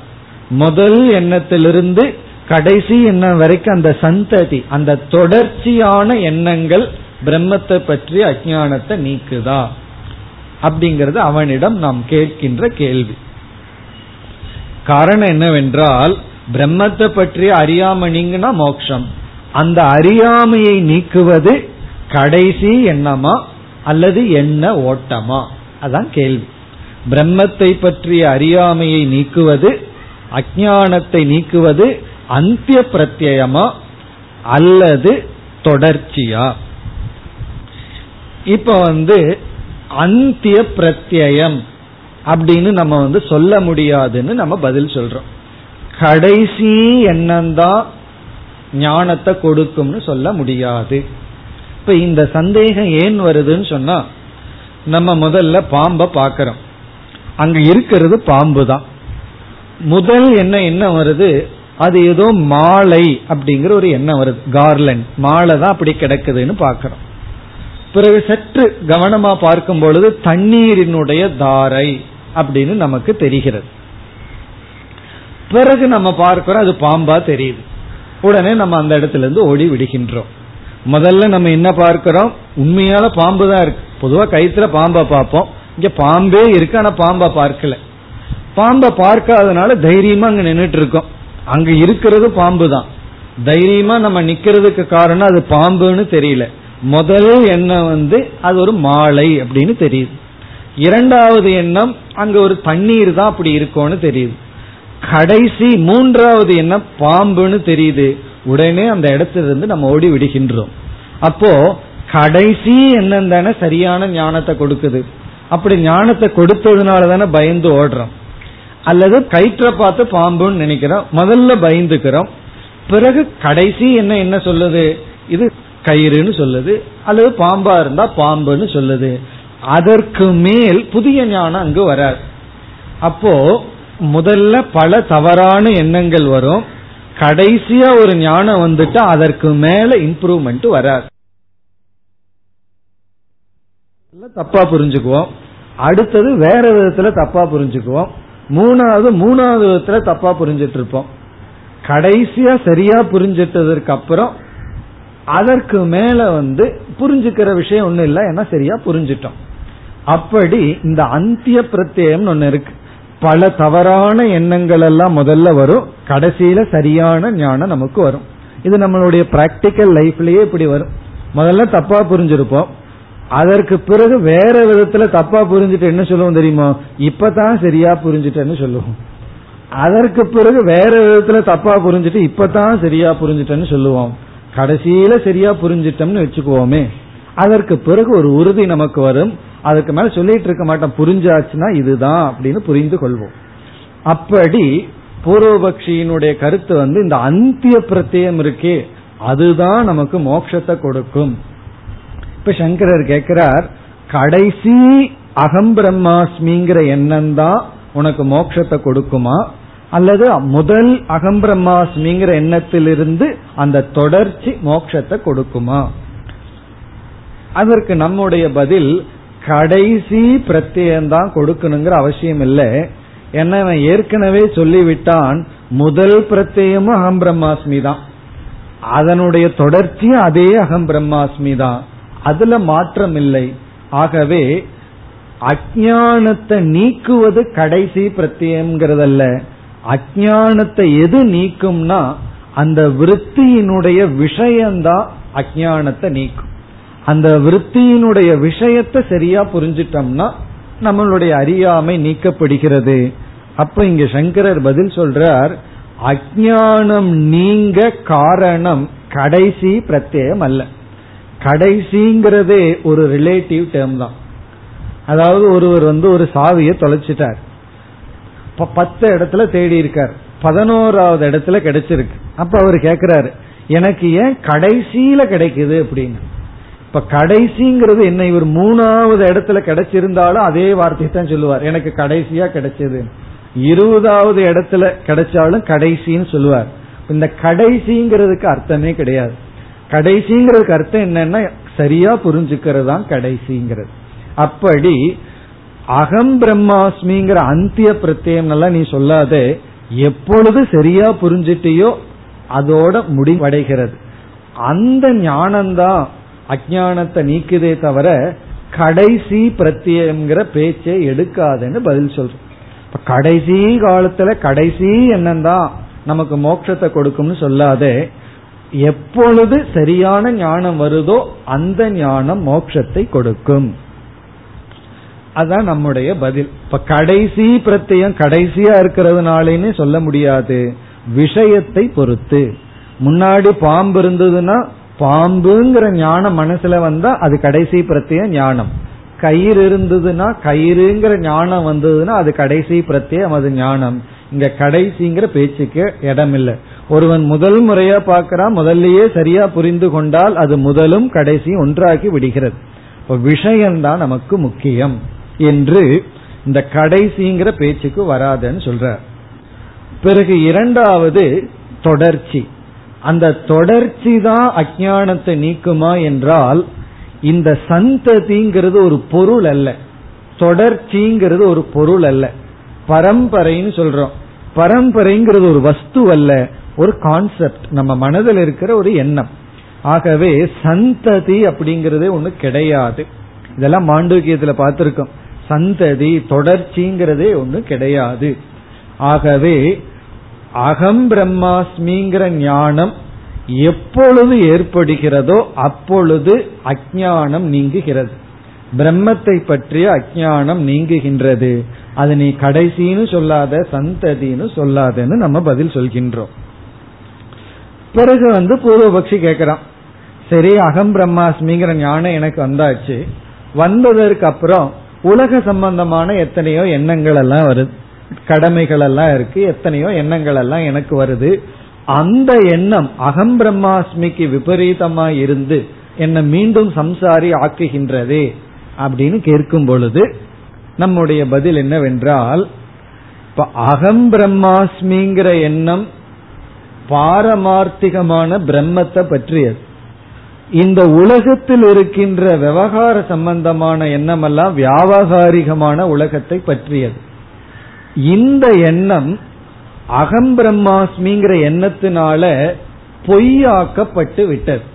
முதல் எண்ணத்திலிருந்து கடைசி எண்ணம் வரைக்கும் அந்த சந்ததி அந்த தொடர்ச்சியான எண்ணங்கள் பிரம்மத்தை பற்றி அஜானத்தை நீக்குதா? அப்படிங்கறது அவனிடம் நாம் கேட்கின்ற கேள்வி. காரணம் என்னவென்றால் பிரம்மத்தை பற்றி அறியாம நீங்கினா மோக்ஷம். அந்த அறியாமையை நீக்குவது கடைசி எண்ணமா அல்லது என்ன ஓட்டமா? அதான் கேள்வி. பிரம்மத்தை பற்றிய அறியாமையை நீக்குவது அஜானத்தை நீக்குவது அந்திய பிரத்யமா அல்லது தொடர்ச்சியா? இப்ப வந்து அந்திய பிரத்யம் அப்படின்னு நம்ம வந்து சொல்ல முடியாதுன்னு நம்ம பதில் சொல்றோம். கடைசி எண்ணம் தான் ஞானத்தை கொடுக்கும்னு சொல்ல முடியாது. இப்ப இந்த சந்தேகம் ஏன் வருதுன்னு சொன்னா நம்ம முதல்ல பாம்பை பாக்கிறோம். அங்க இருக்கிறது பாம்பு தான் முதல் எண்ணம் என்ன வருது? அது ஏதோ மாலை அப்படிங்கிற ஒரு எண்ணம் வருது. கார்லண்ட். மாலை தான் அப்படி கிடக்குதுன்னு பாக்கிறோம் பிறகு சற்று கவனமா பார்க்கும் பொழுது தண்ணீரினுடைய தாரை அப்படின்னு நமக்கு தெரிகிறது. பிறகு நம்ம பார்க்கிறோம் அது பாம்பா தெரியுது. உடனே நம்ம அந்த இடத்துல இருந்து ஓடி விடுகின்றோம். முதல்ல நம்ம என்ன பார்க்கிறோம்? உண்மையால பாம்பு தான் இருக்கு. பொதுவா கயிற்றுல பாம்பை பார்ப்போம். இங்க பாம்பே இருக்கு ஆனா பாம்பை பார்க்கல. பாம்பை பார்க்காதனால தைரியமா அங்க நின்றுட்டு இருக்கோம் அங்க இருக்கிறது பாம்பு தான் தைரியமா நம்ம நிக்கிறதுக்கு காரணம் அது பாம்புன்னு தெரியல. முதல் எண்ணம் வந்து அது ஒரு மாலை அப்படின்னு தெரியுது. இரண்டாவது எண்ணம் அங்க ஒரு தண்ணீர் தான் அப்படி இருக்கும்னு தெரியுது. கடைசி மூன்றாவது எண்ணம் பாம்புன்னு தெரியுது. உடனே அந்த இடத்துல இருந்து நம்ம ஓடி விடுகின்றோம். அப்போ கடைசி எண்ணம் தானே சரியான ஞானத்தை கொடுக்குது. அப்படி ஞானத்தை கொடுத்ததுனால தானே பயந்து ஓடுறோம். அல்லது கயிற்றை பார்த்து பாம்புன்னு நினைக்கிறோம். முதல்ல பயந்துக்கிறோம். பிறகு கடைசி என்ன என்ன சொல்லுது? இது கயிறுன்னு சொல்லுது. அல்லது பாம்பா இருந்தா பாம்புன்னு சொல்லுது. அதற்கு மேல் புதிய ஞானம் அங்கு வராது. அப்போ முதல்ல பல தவறான எண்ணங்கள் வரும். கடைசியா ஒரு ஞானம் வந்துட்டா அதற்கு மேல இம்ப்ரூவ்மெண்ட் வராது. தப்பா புரிஞ்சுக்குவோம். அடுத்தது வேற விதத்துல தப்பா புரிஞ்சுக்குவோம். மூணாவது மூணாவது விதத்துல தப்பா புரிஞ்சிட்டு இருப்போம் கடைசியா சரியா புரிஞ்சிட்டதற்கு அப்புறம் அதற்கு மேல வந்து புரிஞ்சுக்கிற விஷயம் ஒண்ணு இல்லை ஏன்னா சரியா புரிஞ்சிட்டோம். அப்படி இந்த அந்திய பிரத்யம் ஒன்னு இருக்கு. பல தவறான எண்ணங்கள் எல்லாம் முதல்ல வரும். கடைசியில சரியான ஞானம் நமக்கு வரும். இது நம்மளுடைய பிராக்டிக்கல் லைஃப்லயே இப்படி வரும். முதல்ல தப்பா புரிஞ்சிருப்போம். அதற்கு பிறகு வேற விதத்துல தப்பா புரிஞ்சுட்டு என்ன சொல்லுவோம் தெரியுமா? இப்பதான் சரியா புரிஞ்சுட்டேன்னு சொல்லுவோம். அதற்கு பிறகு வேற விதத்துல தப்பா புரிஞ்சுட்டு இப்பதான் சரியா புரிஞ்சுட்டேன்னு சொல்லுவோம். கடைசியில சரியா புரிஞ்சிட்டோம்னு வச்சுக்குவோமே. அதற்கு பிறகு ஒரு உறுதி நமக்கு வரும். அதுக்கு மேல சொல்லிட்டு இருக்க மாட்டோம். புரிஞ்சாச்சுன்னா இதுதான் அப்படின்னு புரிந்து கொள்வோம். அப்படி பூர்வபக்ஷியினுடைய கருத்து வந்து இந்த அந்திய பிரத்தியம் இருக்கே. அதுதான் நமக்கு மோட்சத்தை கொடுக்கும். இப்ப சங்கரர் கேட்கிறார் கடைசி அகம் பிரம்மாஸ்மிங்கிற எண்ணம் தான் உனக்கு மோட்சத்தை கொடுக்குமா? அல்லது முதல் அகம் பிரம்மாஸ்மிங்கிற எண்ணத்திலிருந்து அந்த தொடர்ச்சி மோட்சத்தை கொடுக்குமா? அதற்கு நம்முடைய பதில் கடைசி பிரத்யம்தான் கொடுக்கணுங்கிற அவசியம் இல்லை. என்ன ஏற்கனவே சொல்லிவிட்டான் முதல் பிரத்யமும் அகம் பிரம்மாஸ்மி தான் அதனுடைய தொடர்ச்சி அதே அகம் பிரம்மாஸ்மி தான் அதுல மாற்றம் இல்லை ஆகவே அஜானத்தை நீக்குவது கடைசி பிரத்யம்ங்கிறதல்ல அஜானத்தை எது நீக்கும்னா அந்த விருத்தியினுடைய விஷயம்தான் அஜானத்தை நீக்கும். அந்த விருத்தியினுடைய விஷயத்தை சரியா புரிஞ்சிட்டோம்னா நம்மளுடைய அறியாமை நீக்கப்படுகிறது. அப்ப இங்க சங்கரர் பதில் சொல்றார் அஜானம் நீங்க காரணம் கடைசி பிரத்யம் அல்ல. கடைசிங்கிறதே ஒரு ரிலேட்டிவ் டேர்ம் தான். அதாவது ஒருவர் வந்து ஒரு சாவியை தொலைச்சிட்டார். பத்து இடத்துல தேடி இருக்கார். பதினோராவது இடத்துல கிடைச்சிருக்கு. அப்ப அவர் கேக்குறாரு எனக்கு ஏன் கடைசியில கிடைக்குது? அப்படின்னு. இப்ப கடைசிங்கிறது என்ன? இவர் மூணாவது இடத்துல கிடைச்சிருந்தாலும் அதே வார்த்தை தான் சொல்லுவார். எனக்கு கடைசியா கிடைச்சது. இருபதாவது இடத்துல கிடைச்சாலும் கடைசின்னு சொல்லுவார். இந்த கடைசிங்கிறதுக்கு அர்த்தமே கிடையாது. கடைசிங்கிறதுக்கு அர்த்தம் என்னன்னா சரியா புரிஞ்சுக்கிறது தான் கடைசிங்கிறது. அப்படி அகம் பிரம்மாஸ்மிங்கிற அந்திய பிரத்யம் எல்லாம் நீ சொல்லாத எப்பொழுது சரியா புரிஞ்சிட்டியோ அதோட முடிவடைகிறது. அந்த ஞானம்தான் அஜானத்தை நீக்குதே தவிர கடைசி பிரத்யங்கிற பேச்சை எடுக்காதுன்னு பதில் சொல்றோம். இப்ப கடைசி காலத்துல கடைசி என்னந்தான் நமக்கு மோட்சத்தை கொடுக்கும்னு சொல்லாதே எப்பொழுது சரியான ஞானம் வருதோ அந்த ஞானம் மோட்சத்தை கொடுக்கும். அதான் நம்முடைய பதில். இப்ப கடைசி பிரத்தியம் கடைசியா இருக்கிறதுனாலேன்னு சொல்ல முடியாது. விஷயத்தை பொறுத்து. முன்னாடி பாம்பு இருந்ததுன்னா பாம்புங்கிற ஞானம் மனசுல வந்தா அது கடைசி பிரத்யம் ஞானம். கயிறு இருந்ததுன்னா கயிறுங்கிற ஞானம் வந்ததுன்னா அது கடைசி பிரத்தியம் அது ஞானம். இங்க கடைசிங்கிற பேச்சுக்கு இடம் இல்லை ஒருவன் முதல் முறையா பார்க்கிறான் முதல்லயே சரியா புரிந்து கொண்டால் அது முதலும் கடைசியும் ஒன்றாக்கி விடுகிறது. விஷயம்தான் நமக்கு முக்கியம் என்று இந்த கடைசிங்கிற பேச்சுக்கு வராதுன்னு சொல்ற பிறகு இரண்டாவது தொடர்ச்சி. அந்த தொடர்ச்சி தான் அஜானத்தை நீக்குமா என்றால் இந்த சந்ததிங்கிறது ஒரு பொருள் அல்ல. தொடர்ச்சிங்கிறது ஒரு பொருள் அல்ல. பரம்பரைன்னு சொல்றோம். பரம்பரைங்கிறது ஒரு வஸ்து அல்ல ஒரு கான்செப்ட் நம்ம மனதில் இருக்கிற ஒரு எண்ணம். ஆகவே சந்ததி அப்படிங்கறது ஒண்ணு கிடையாது. இதெல்லாம் மாண்டூக்கியத்துல பார்த்திருக்கோம். சந்ததி தொடர்ச்சிங்கிறதே ஒண்ணு கிடையாது. ஆகவே அகம் பிரம்மாஸ்மிங்கிற ஞானம் எப்பொழுது ஏற்படுகிறதோ அப்பொழுது அஜானம் நீங்குகிறது. பிரம்மத்தை பற்றிய அஜானம் நீங்குகின்றது. அது நீ கடைசின்னு சொல்லாத சந்ததின்னு சொல்லாதன்னு நம்ம பதில் சொல்கின்றோம். பிறகு வந்து பூர்வபக்ஷி கேட்கிறான் சரி அகம் பிரம்மாஸ்மிங்கிற ஞானம் எனக்கு வந்தாச்சு. வந்ததற்கு அப்புறம் உலக சம்பந்தமான எத்தனையோ எண்ணங்கள் எல்லாம் வருது. கடமைகள் எல்லாம் இருக்கு எத்தனையோ எண்ணங்கள் எல்லாம் எனக்கு வருது. அந்த எண்ணம் அகம் பிரம்மாஸ்மிக்கு விபரீதமா இருந்து என்னை மீண்டும் சம்சாரி ஆக்குகின்றதே அப்படின்னு கேட்கும் பொழுது நம்முடைய பதில் என்னவென்றால் இப்ப அகம் பிரம்மாஸ்மிங்கிற எண்ணம் பாரமார்த்திகமான பிரம்மத்தை பற்றியது. இந்த உலகத்தில் இருக்கின்ற விவகார சம்பந்தமான எண்ணமெல்லாம் வியாபகாரிகமான உலகத்தை பற்றியது. இந்த எண்ணம் அகம் பிரம்மாஸ்மிங்கிற எண்ணத்தினால பொய்யாக்கப்பட்டு விட்டது.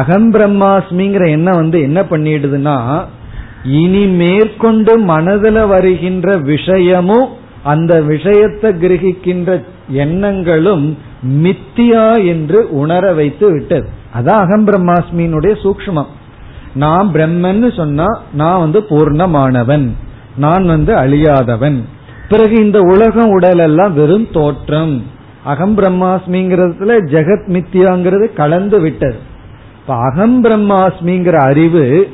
அகம் பிரம்மாஸ்மிங்கிற எண்ணம் வந்து என்ன பண்ணிடுதுன்னா இனி மேற்கொண்டு மனதில் வருகின்ற விஷயமும் அந்த விஷயத்தை கிரகிக்கின்ற எண்ணங்களும் மித்தியா என்று உணர வைத்து விட்டது. அதான் அகம் பிரம்மாஸ்மியினுடைய சூக்மம் நான் பிரம்மன்னு சொன்னா நான் வந்து பூர்ணமானவன். நான் வந்து அழியாதவன். பிறகு இந்த உலகம் உடல் எல்லாம் வெறும் தோற்றம். அகம் பிரம்மாஸ்மிங்கிறதுல ஜெகத் மித்தியாங்கிறது கலந்து விட்டது. இப்ப அகம் பிரம்மாஸ்மிங்கிற அறிவு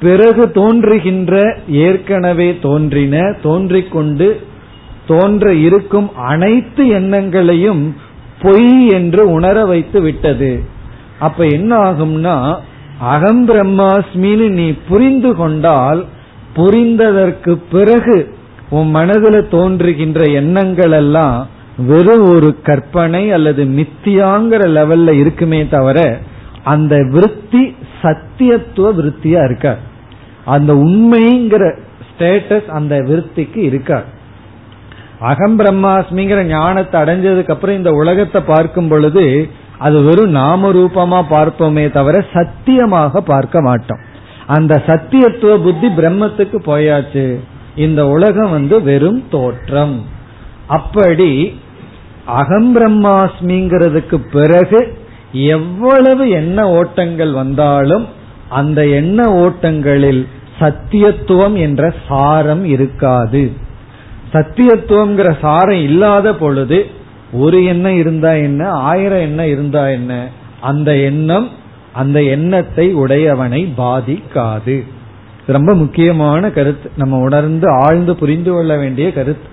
பிறகு தோன்றுகின்ற ஏற்கனவே தோன்றின தோன்றிக்கொண்டு தோன்ற இருக்கும் அனைத்து எண்ணங்களையும் பொய் என்று உணர வைத்து விட்டது. அப்ப என்ன ஆகும்னா அகம் பிரம்மாஸ்மின்னு நீ புரிந்து கொண்டால் புரிந்ததற்கு பிறகு உன் மனதில் தோன்றுகின்ற எண்ணங்கள் எல்லாம் வெறும் ஒரு கற்பனை அல்லது மித்தியாங்கிற லெவல்ல இருக்குமே தவிர அந்த விருத்தி சத்தியத்துவ விருத்தியா இருக்கார் அந்த உண்மைங்கிற ஸ்டேட்டஸ் அந்த விருத்திக்கு இருக்கார் அகம் பிரம்மாஸ்மிங்கிற ஞானத்தை அடைஞ்சதுக்கு அப்புறம் இந்த உலகத்தை பார்க்கும் பொழுது அது வெறும் நாம ரூபமா பார்ப்போமே தவிர சத்தியமாக பார்க்க மாட்டோம். அந்த சத்தியத்துவ புத்தி பிரம்மத்துக்கு போயாச்சு. இந்த உலகம் வந்து வெறும் தோற்றம். அப்படி அகம் பிரம்மாஸ்மிங்கிறதுக்கு பிறகு எவ்வளவு எண்ண ஓட்டங்கள் வந்தாலும் அந்த எண்ண ஓட்டங்களில் சத்தியத்துவம் என்ற சாரம் இருக்காது. சத்தியத்துவங்கிற சாரம் இல்லாத பொழுது ஒரு எண்ணம் இருந்தா என்ன ஆயிரம் எண்ணம் இருந்தா என்ன அந்த எண்ணம் அந்த எண்ணத்தை உடையவனை பாதிக்காது. ரொம்ப முக்கியமான கருத்து. நம்ம உணர்ந்து ஆழ்ந்து புரிந்து கொள்ள வேண்டிய கருத்து.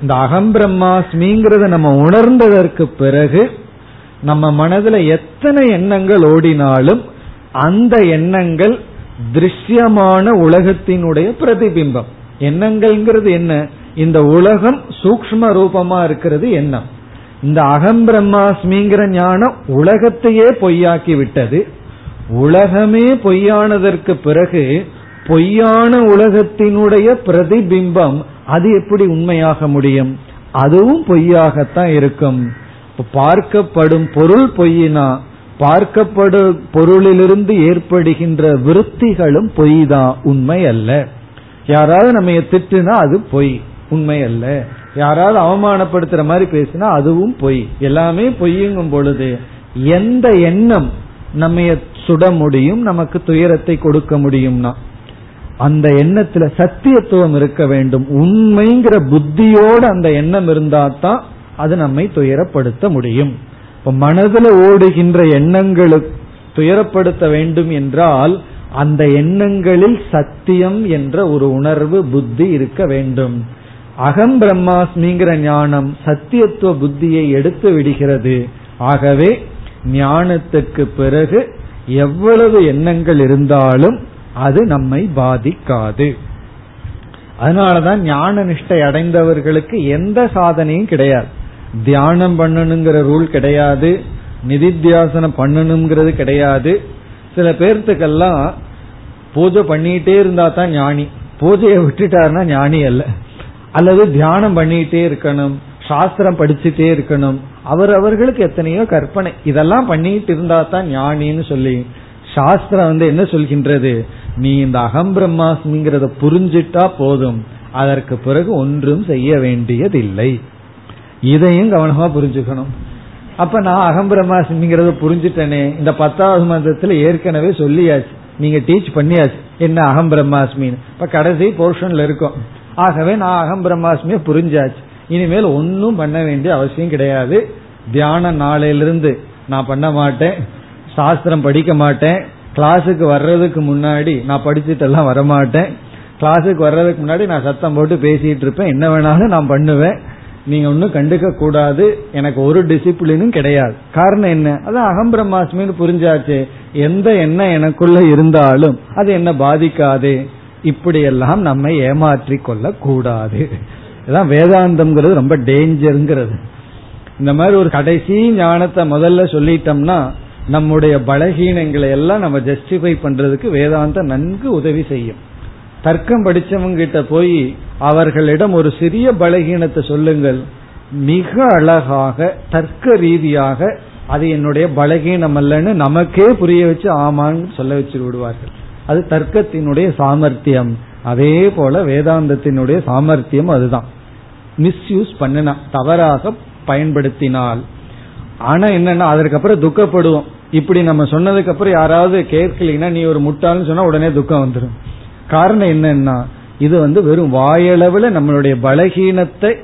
இந்த அகம் பிரம்மாஸ்மிங்கிறத நம்ம உணர்ந்ததற்கு பிறகு நம்ம மனதுல எத்தனை எண்ணங்கள் ஓடினாலும் அந்த எண்ணங்கள் திருஷ்யமான உலகத்தினுடைய பிரதிபிம்பம். எண்ணங்கள்ங்கிறது என்ன? இந்த உலகம் சூக்ம ரூபமா இருக்கிறது எண்ணம் இந்த அகம் பிரம்மாஸ்மிங்கிற ஞானம் உலகத்தையே பொய்யாக்கி விட்டது. உலகமே பொய்யானதற்கு பிறகு பொய்யான உலகத்தினுடைய பிரதிபிம்பம் அது எப்படி உண்மையாக முடியும்? அதுவும் பொய்யாகத்தான் இருக்கும். பார்க்கப்படும் பொருள் பொய்னா பார்க்கப்படும் பொருளிலிருந்து ஏற்படுகின்ற விருத்திகளும் பொய் தான் உண்மை அல்ல. யாராவது நம்ம திட்டுனா அது பொய் உண்மை அல்ல. யாராவது அவமானப்படுத்துற மாதிரி பேசினா அதுவும் பொய். எல்லாமே பொய்யுங்கும் பொழுது எந்த எண்ணம் நம்ம சுட முடியும் நமக்கு துயரத்தை கொடுக்க முடியும்னா? அந்த எண்ணத்துல சத்தியத்துவம் இருக்க வேண்டும். உண்மைங்கிற புத்தியோடு அந்த எண்ணம் இருந்தா தான் அது நம்மை துயரப்படுத்த முடியும். இப்ப மனதில் ஓடுகின்ற எண்ணங்களுக்கு துயரப்படுத்த வேண்டும் என்றால் அந்த எண்ணங்களில் சத்தியம் என்ற ஒரு உணர்வு புத்தி இருக்க வேண்டும். அகம் பிரம்மாஸ்மிங்கிற ஞானம் சத்தியத்துவ புத்தியை எடுத்து விடுகிறது. ஆகவே ஞானத்துக்கு பிறகு எவ்வளவு எண்ணங்கள் இருந்தாலும் அது நம்மை பாதிக்காது. அதனாலதான் ஞான நிஷ்டை அடைந்தவர்களுக்கு எந்த சாதனையும் கிடையாது. தியானம் பண்ணணுங்கிற ரூல் கிடையாது. நிதித்தியாசனம் பண்ணணுங்கிறது கிடையாது. சில பேர்த்துக்கெல்லாம் பூஜை பண்ணிட்டே இருந்தா தான் ஞானி. பூஜையை விட்டுட்டாருன்னா ஞானி அல்ல. அல்லது தியானம் பண்ணிட்டே இருக்கணும் சாஸ்திரம் படிச்சுட்டே இருக்கணும். அவர் அவர்களுக்கு எத்தனையோ கற்பனை. இதெல்லாம் பண்ணிட்டு இருந்தா தான் ஞானின்னு சொல்லி சாஸ்திரம் வந்து என்ன சொல்கின்றது? நீ இந்த அகம் பிரம்மாஸ்மிங்கிறத புரிஞ்சிட்டா போதும். அதற்கு பிறகு ஒன்றும் செய்ய வேண்டியதில்லை. இதையும் கவனமா புரிஞ்சுக்கணும். அப்ப நான் அகம் பிரம்மாஸ்மிங்கிறத புரிஞ்சுட்டேனே இந்த பத்தாவது மந்திரத்துல ஏற்கனவே சொல்லியாச்சு. நீங்க டீச் பண்ணியாச்சு. என்ன அகம் பிரம்மாஸ்மின்னு இப்ப கடைசி போர்ஷன்ல இருக்கும். ஆகவே நான் அகம் பிரம்மாஸ்மிய புரிஞ்சாச்சு. இனிமேல் ஒன்னும் பண்ண வேண்டிய அவசியம் கிடையாது. தியான நாளையிலிருந்து நான் பண்ண மாட்டேன். சாஸ்திரம் படிக்க மாட்டேன். கிளாஸுக்கு வர்றதுக்கு முன்னாடி நான் படிச்சுட்டு எல்லாம் வரமாட்டேன். கிளாஸுக்கு வர்றதுக்கு முன்னாடி நான் சத்தம் போட்டு பேசிட்டு இருப்பேன். என்ன வேணாலும் நான் பண்ணுவேன். நீங்க ஒன்னும் கண்டுக்க கூடாது. எனக்கு ஒரு டிசிப்ளினும் கிடையாது. காரணம் என்ன? அது அகம் பிரம்மாஸ்மின்னு புரிஞ்சாச்சு. எந்த எண்ணம் எனக்குள்ள இருந்தாலும் அது என்ன பாதிக்காது. இப்படியெல்லாம் நம்மை ஏமாற்றி கொள்ள கூடாது. இதான் வேதாந்தம்ங்கிறது ரொம்ப டேஞ்சருங்கிறது இந்த மாதிரி ஒரு கடைசி ஞானத்தை முதல்ல சொல்லிட்டோம்னா நம்முடைய பலகீனங்களை எல்லாம் நம்ம ஜஸ்டிஃபை பண்றதுக்கு வேதாந்தம் நன்கு உதவி செய்யும். தர்க்கம் படிச்சவங்க கிட்ட போய் அவர்களிடம் ஒரு சிறிய பலகீனத்தை சொல்லுங்கள். மிக அழகாக தர்க்க ரீதியாக அது என்னுடைய பலகீனம் அல்லன்னு நமக்கே புரிய வச்சு ஆமான்னு சொல்ல வச்சு விடுவார்கள். அது தர்க்கத்தினுடைய சாமர்த்தியம். அதே போல வேதாந்தத்தினுடைய சாமர்த்தியம் அதுதான். மிஸ்யூஸ் பண்ணினா தவறாக பயன்படுத்தினால். ஆனா என்னன்னா அதற்கப்புறம் துக்கப்படுவோம். இப்படி நம்ம சொன்னதுக்கு அப்புறம் யாராவது கேட்கலீங்கன்னா நீ ஒரு முட்டாள்னு சொன்னா உடனே துக்கம் வந்துடும் காரணம் என்னன்னா இது வந்து வெறும் வாயளவுல நம்மளுடைய பலகீனத்தை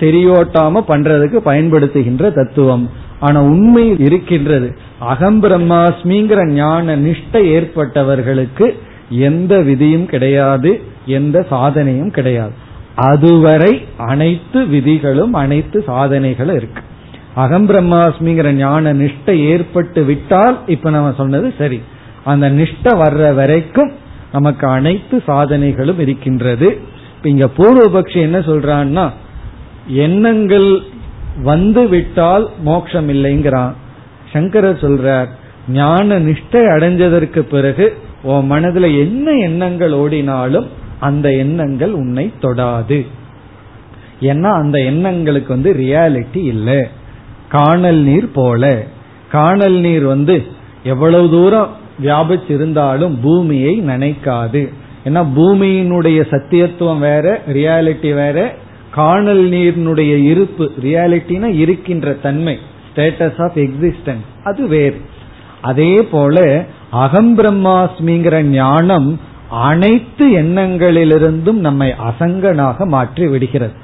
தெரியோட்டாம பண்றதுக்கு பயன்படுத்துகின்ற தத்துவம். ஆனா உண்மை இருக்கின்றது. அகம் பிரம்மாஸ்மிங்கிற ஞான நிஷ்டை ஏற்பட்டவர்களுக்கு எந்த விதியும் கிடையாது எந்த சாதனையும் கிடையாது. அதுவரை அனைத்து விதிகளும் அனைத்து சாதனைகளும் இருக்கு. அகம் பிரம்மாஸ்மிங்கிற ஞான நிஷ்டை ஏற்பட்டு விட்டால் இப்ப நம்ம சொன்னது சரி. அந்த நிஷ்டை வர்ற வரைக்கும் நமக்கு அனைத்து சாதனைகளும் இருக்கின்றது. இங்க பூர்வபக்ஷி என்ன சொல்றான்னா எண்ணங்கள் வந்து விட்டால் மோட்சம் இல்லைங்கிறான் சங்கரர் சொல்றார் ஞான நிஷ்டை அடைஞ்சதற்கு பிறகு உன் மனதுல என்ன எண்ணங்கள் ஓடினாலும் அந்த எண்ணங்கள் உன்னை தொடாது. ஏன்னா அந்த எண்ணங்களுக்கு வந்து ரியாலிட்டி இல்லை. காணல் நீர் போல. காணல் நீர் வந்து எவ்வளவு தூரம் வியாபிச்சிருந்தாலும் பூமியை நினைக்காது. ஏன்னா பூமியினுடைய சத்தியத்துவம் வேற ரியாலிட்டி வேற காணல் நீரினுடைய இருப்பு ரியாலிட்டினா இருக்கின்ற தன்மை ஸ்டேட்டஸ் ஆஃப் எக்ஸிஸ்டன்ஸ் அது வேறு. அதே போல அகம் பிரம்மாஸ்மிங்கிற ஞானம் அனைத்து எண்ணங்களிலிருந்தும் நம்மை அசங்கனாக மாற்றி விடுகிறது.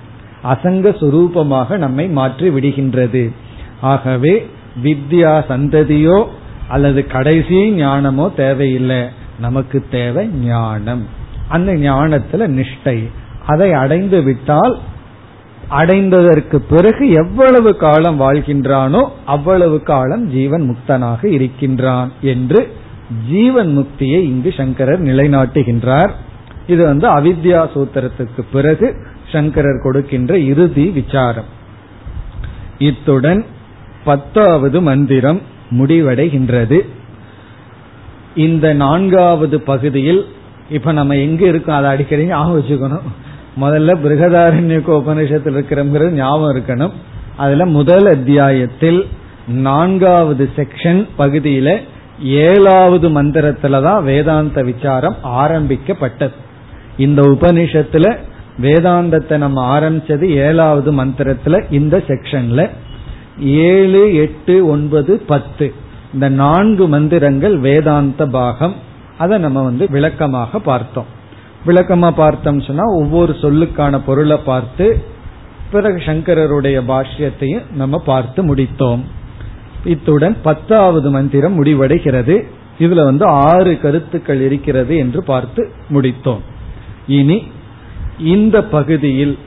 அசங்க சுரூபமாக நம்மை மாற்றி விடுகின்றது. ஆகவே வித்யா சந்ததியோ அல்லது கடைசி ஞானமோ தேவையில்லை. நமக்கு தேவை ஞானம். அந்த ஞானத்துல நிஷ்டை. அதை அடைந்து விட்டால் அடைந்ததற்கு பிறகு எவ்வளவு காலம் வாழ்கின்றானோ அவ்வளவு காலம் ஜீவன் முக்தனாக இருக்கின்றான் என்று ஜீவன் முக்தியை இங்கு சங்கரர் நிலைநாட்டுகின்றார். இது வந்து அவித்யா சூத்திரத்துக்கு பிறகு சங்கரர் கொடுக்கின்ற இறுதி விசாரம். இத்துடன் பத்தாவது மந்திரம் முடிவடைகின்றது. இந்த நான்காவது பகுதியில் இப்ப நம்ம எங்க இருக்கோம்? அதை அடிக்கடி ஞாபகம் வச்சுக்கணும். முதல்ல பிருகதாரண்யக்க உபநிஷத்தில் இருக்கிறங்கிறது ஞாபகம் இருக்கணும். அதுல முதல் அத்தியாயத்தில் நான்காவது செக்ஷன் பகுதியில ஏழாவது மந்திரத்துல தான் வேதாந்த விசாரம் ஆரம்பிக்கப்பட்டது. இந்த உபனிஷத்துல வேதாந்தத்தை நம்ம ஆரம்பிச்சது ஏழாவது மந்திரத்துல இந்த செக்ஷன்ல ஏழு எட்டு ஒன்பது பத்து. இந்த நான்கு மந்திரங்கள் வேதாந்த பாகம். அதை நம்ம வந்து விளக்கமாக பார்த்தோம். விளக்கமா பார்த்தோம் சொன்னா ஒவ்வொரு சொல்லுக்கான பொருளை பார்த்து பிறகு சங்கரருடைய பாஷ்யத்தையும் நம்ம பார்த்து முடித்தோம். இத்துடன் பத்தாவது மந்திரம் முடிவடைகிறது. இதுல வந்து ஆறு கருத்துக்கள் இருக்கிறது என்று பார்த்து முடித்தோம். இனி இந்த பகுதியில்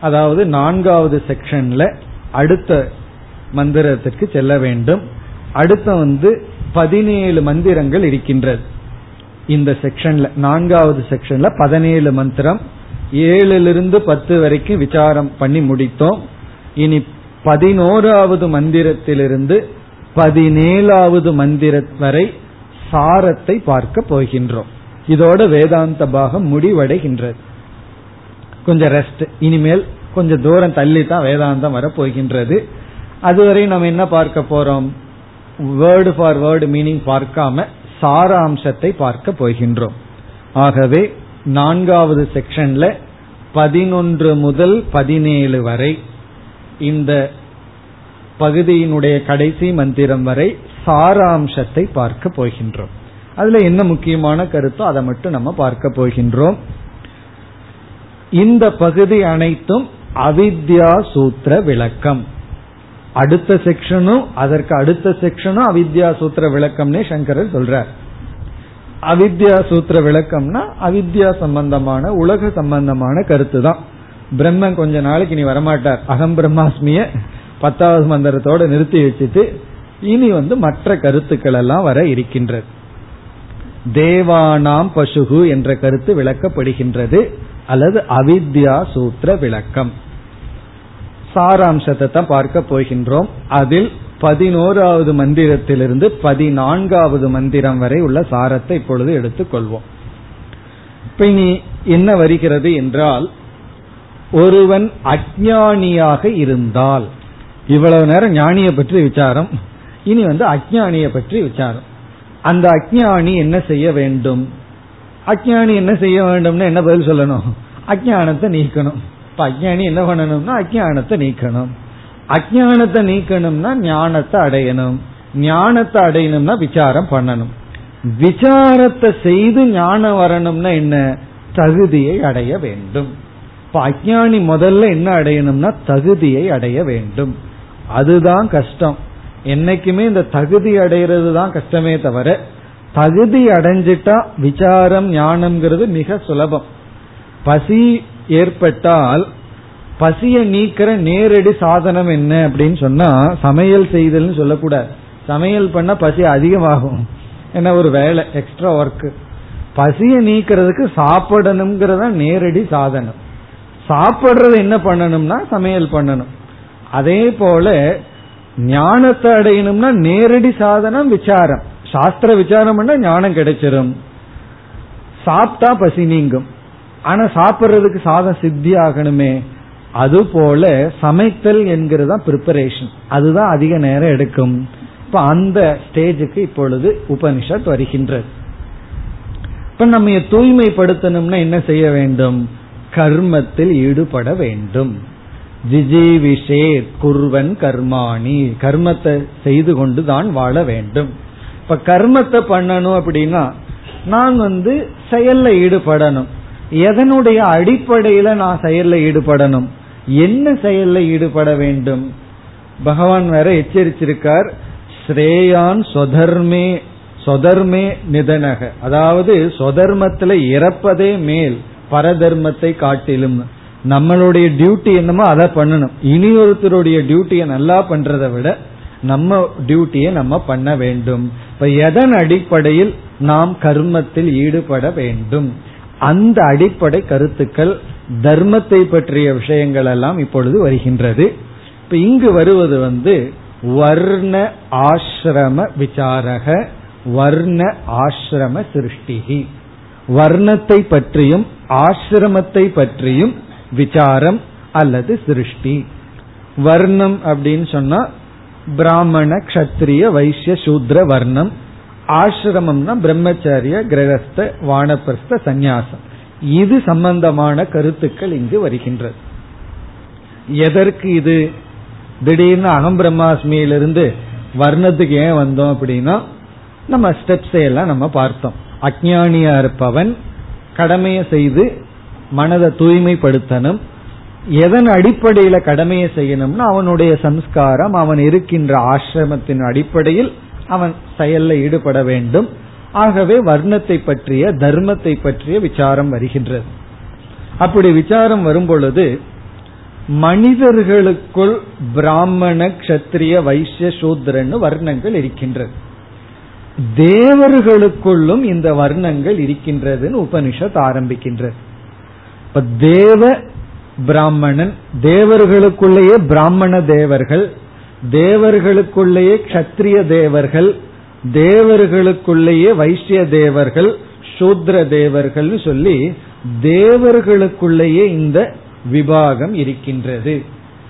அதாவது நான்காவது செக்ஷன்ல அடுத்த மந்திரத்திற்கு செல்ல வேண்டும். அடுத்த வந்து பதினேழு மந்திரங்கள் இருக்கின்றது. இந்த செக்ஷன்ல நான்காவது செக்ஷன்ல பதினேழு மந்திரம். ஏழிலிருந்து பத்து வரைக்கும் விசாரம் பண்ணி முடித்தோம். இனி பதினோராவது மந்திரத்திலிருந்து பதினேழாவது மந்திர வரை சாரத்தை பார்க்க போகின்றோம். இதோட வேதாந்த பாகம் முடிவடைகின்றது. கொஞ்சம் ரெஸ்ட் இனிமேல் கொஞ்சம் தூரம் தள்ளி தான் வேதாந்தம் வரப்போகின்றது. அதுவரை நம்ம என்ன பார்க்க போறோம்? வேர்டு ஃபார் வேர்டு மீனிங் பார்க்காம சாராம்சத்தை பார்க்க போகின்றோம். ஆகவே நான்காவது செக்ஷன்ல பதினொன்று முதல் பதினேழு வரை இந்த பகுதியினுடைய கடைசி மந்திரம் வரை சாராம்சத்தை பார்க்க போகின்றோம். அதுல என்ன முக்கியமான கருத்தோ அதை மட்டும் நம்ம பார்க்க போகின்றோம். இந்த பகுதி அனைத்தும் அவித்யா சூத்திர விளக்கம். அடுத்த செக்ஷனும் அதற்கு அடுத்த செக்ஷனும் அவித்யா சூத்திர விளக்கம்னே சங்கரர் சொல்றார். அவித்யா சூத்திர விளக்கம்னா அவித்யா சம்பந்தமான உலக சம்பந்தமான கருத்து தான் பிரம்மன் கொஞ்ச நாளைக்கு இனி வரமாட்டார். அகம் பிரம்மாஸ்மிய பத்தாவது மந்திரத்தோட நிறுத்தி வச்சுட்டு இனி வந்து மற்ற கருத்துக்கள் எல்லாம் வர இருக்கின்றது. தேவானாம் பசுகு என்ற கருத்து விளக்கப்படுகின்றது. அல்லது அவித்யா சூத்திர விளக்கம். சாராம்சத்தை தான் பார்க்க போகின்றோம். அதில் பதினோராவது மந்திரத்திலிருந்து பதினான்காவது மந்திரம் வரை உள்ள சாரத்தை இப்பொழுது எடுத்துக்கொள்வோம் இப்ப இனி என்ன வருகிறது என்றால் ஒருவன் அஜானியாக இருந்தால் இவ்வளவு நேரம் ஞானிய பற்றி விசாரம். இனி வந்து அஜானிய பற்றி விசாரம். அந்த அஜானி என்ன செய்ய வேண்டும்? அஜானி என்ன செய்ய வேண்டும்னு என்ன பதில் சொல்லணும்? அஜானத்தை நீக்கணும். இப்ப அஜானி என்ன பண்ணணும்னா அஜானத்தை நீக்கணும். அஜானத்தை நீக்கணும்னா ஞானத்தை அடையணும். ஞானத்தை அடையணும்னா விசாரம் பண்ணணும். விசாரத்தை செய்து ஞானம் வரணும்னா என்ன? தகுதியை அடைய வேண்டும். இப்ப அஜானி முதல்ல என்ன அடையணும்னா தகுதியை அடைய வேண்டும். அதுதான் கஷ்டம். என்னைக்குமே இந்த தகுதி அடைகிறது தான் கஷ்டமே தவிர தகுதி அடைஞ்சிட்டா விசாரம் ஞானம்ங்கிறது மிக சுலபம். பசி ஏற்பட்டால் பசிய நீக்கிற நேரடி சாதனம் என்ன அப்படின்னு சொன்னா சமையல் செய்தல்னு சொல்லக்கூடாது. சமையல் பண்ண பசி அதிகமாகும். என்ன ஒரு வேலை எக்ஸ்ட்ரா ஒர்க் பசிய நீக்கிறதுக்கு சாப்பிடணுங்கிறத நேரடி சாதனம். சாப்பிடுறது என்ன பண்ணணும்னா சமையல் பண்ணணும். அதே போல ஞானத்தை அடையணும்னா நேரடி சாதனம் விசாரம். சாஸ்திர விசாரம் பண்ண ஞானம் கிடைச்சிடும் சாப்பிட்டா பசி நீங்கும். ஆனா சாப்பிட்றதுக்கு சாதம் சித்தி ஆகணுமே அது போல சமைத்தல் என்கிறது தான் ப்ரிப்பரேஷன் அதுதான் அதிக நேரம் எடுக்கும். இப்ப அந்த ஸ்டேஜுக்கு இப்பொழுது உபனிஷத் வருகின்றது. இப்ப நம்ம தூய்மைப்படுத்தணும்னா என்ன செய்ய வேண்டும்? கர்மத்தில் ஈடுபட வேண்டும். ஜிஜீவிஷே குர்வன் கர்மாணி. கர்மத்தை செய்து கொண்டு தான் வாழ வேண்டும். இப்ப கர்மத்தை பண்ணணும் அப்படின்னா நான் வந்து செயல்ல ஈடுபடணும். எதனுடைய அடிப்படையில நான் செயல்ல ஈடுபடணும்? என்ன செயல்ல ஈடுபட வேண்டும்? பகவான் வேற எச்சரிச்சிருக்கார். ஸ்ரேயான் சொதர்மே சொதர்மே நிதனக. அதாவது சொதர்மத்துல இறப்பதே மேல் பரதர்மத்தை காட்டிலும். நம்மளுடைய டியூட்டி என்னமோ அதை பண்ணணும். இனி ஒருத்தருடைய டியூட்டியை நல்லா பண்றதை விட நம்ம டியூட்டியை நம்ம பண்ண வேண்டும். இப்ப எதன் அடிப்படையில் நாம் கர்மத்தில் ஈடுபட வேண்டும்? அந்த அடிப்படை கருத்துக்கள் தர்மத்தை பற்றிய விஷயங்கள் எல்லாம் இப்பொழுது வருகின்றது. இப்ப இங்கு வருவது வந்து வர்ண ஆசிரம விசாரக வர்ண ஆசிரம சிருஷ்டிகி. வர்ணத்தை பற்றியும் ஆசிரமத்தை பற்றியும் விசாரம் அல்லது சிருஷ்டி. வர்ணம் அப்படின்னு சொன்னா பிராமண கஷத்திரிய வைசிய சூத்ர வர்ணம். ஆசிரமம்னா பிரம்மச்சாரிய கிரகஸ்த வானப்பிரஸ்த சந்நியாசம். இது சம்பந்தமான கருத்துக்கள் இங்கு வருகின்றது. எதற்கு இது? திடீர்னு அகம் பிரம்மாஸ்மியிலிருந்து வர்ணத்துக்கு ஏன் வந்தோம் அப்படின்னா நம்ம ஸ்டெப்ஸ் எல்லாம் நம்ம பார்த்தோம். அஜானியா இருப்பவன் கடமையை செய்து மனதை தூய்மைப்படுத்தணும். எதன் அடிப்படையில கடமையை செய்யணும்னா அவனுடைய சம்ஸ்காரம் அவன் இருக்கின்ற ஆசிரமத்தின் அடிப்படையில் அவன் செயல்ல ஈடுபட வேண்டும். ஆகவே வர்ணத்தை பற்றிய தர்மத்தை பற்றிய விசாரம் வருகின்றது. அப்படி விசாரம் வரும்பொழுது மனிதர்களுக்குள் பிராமண கஷத்திரிய வைசிய சூத்ரன்னு வர்ணங்கள் இருக்கின்றது. தேவர்களுக்குள்ளும் இந்த வர்ணங்கள் இருக்கின்றதுன்னு உபனிஷத் ஆரம்பிக்கின்றது. இப்ப தேவ பிராமணன் தேவர்களுக்குள்ளேயே பிராமண தேவர்கள் தேவர்களுக்குள்ளேயே கத்திரிய தேவர்கள் தேவர்களுக்குள்ளேயே வைசிய தேவர்கள் சூத்ர தேவர்கள் சொல்லி தேவர்களுக்குள்ளேயே இந்த விபாகம் இருக்கின்றது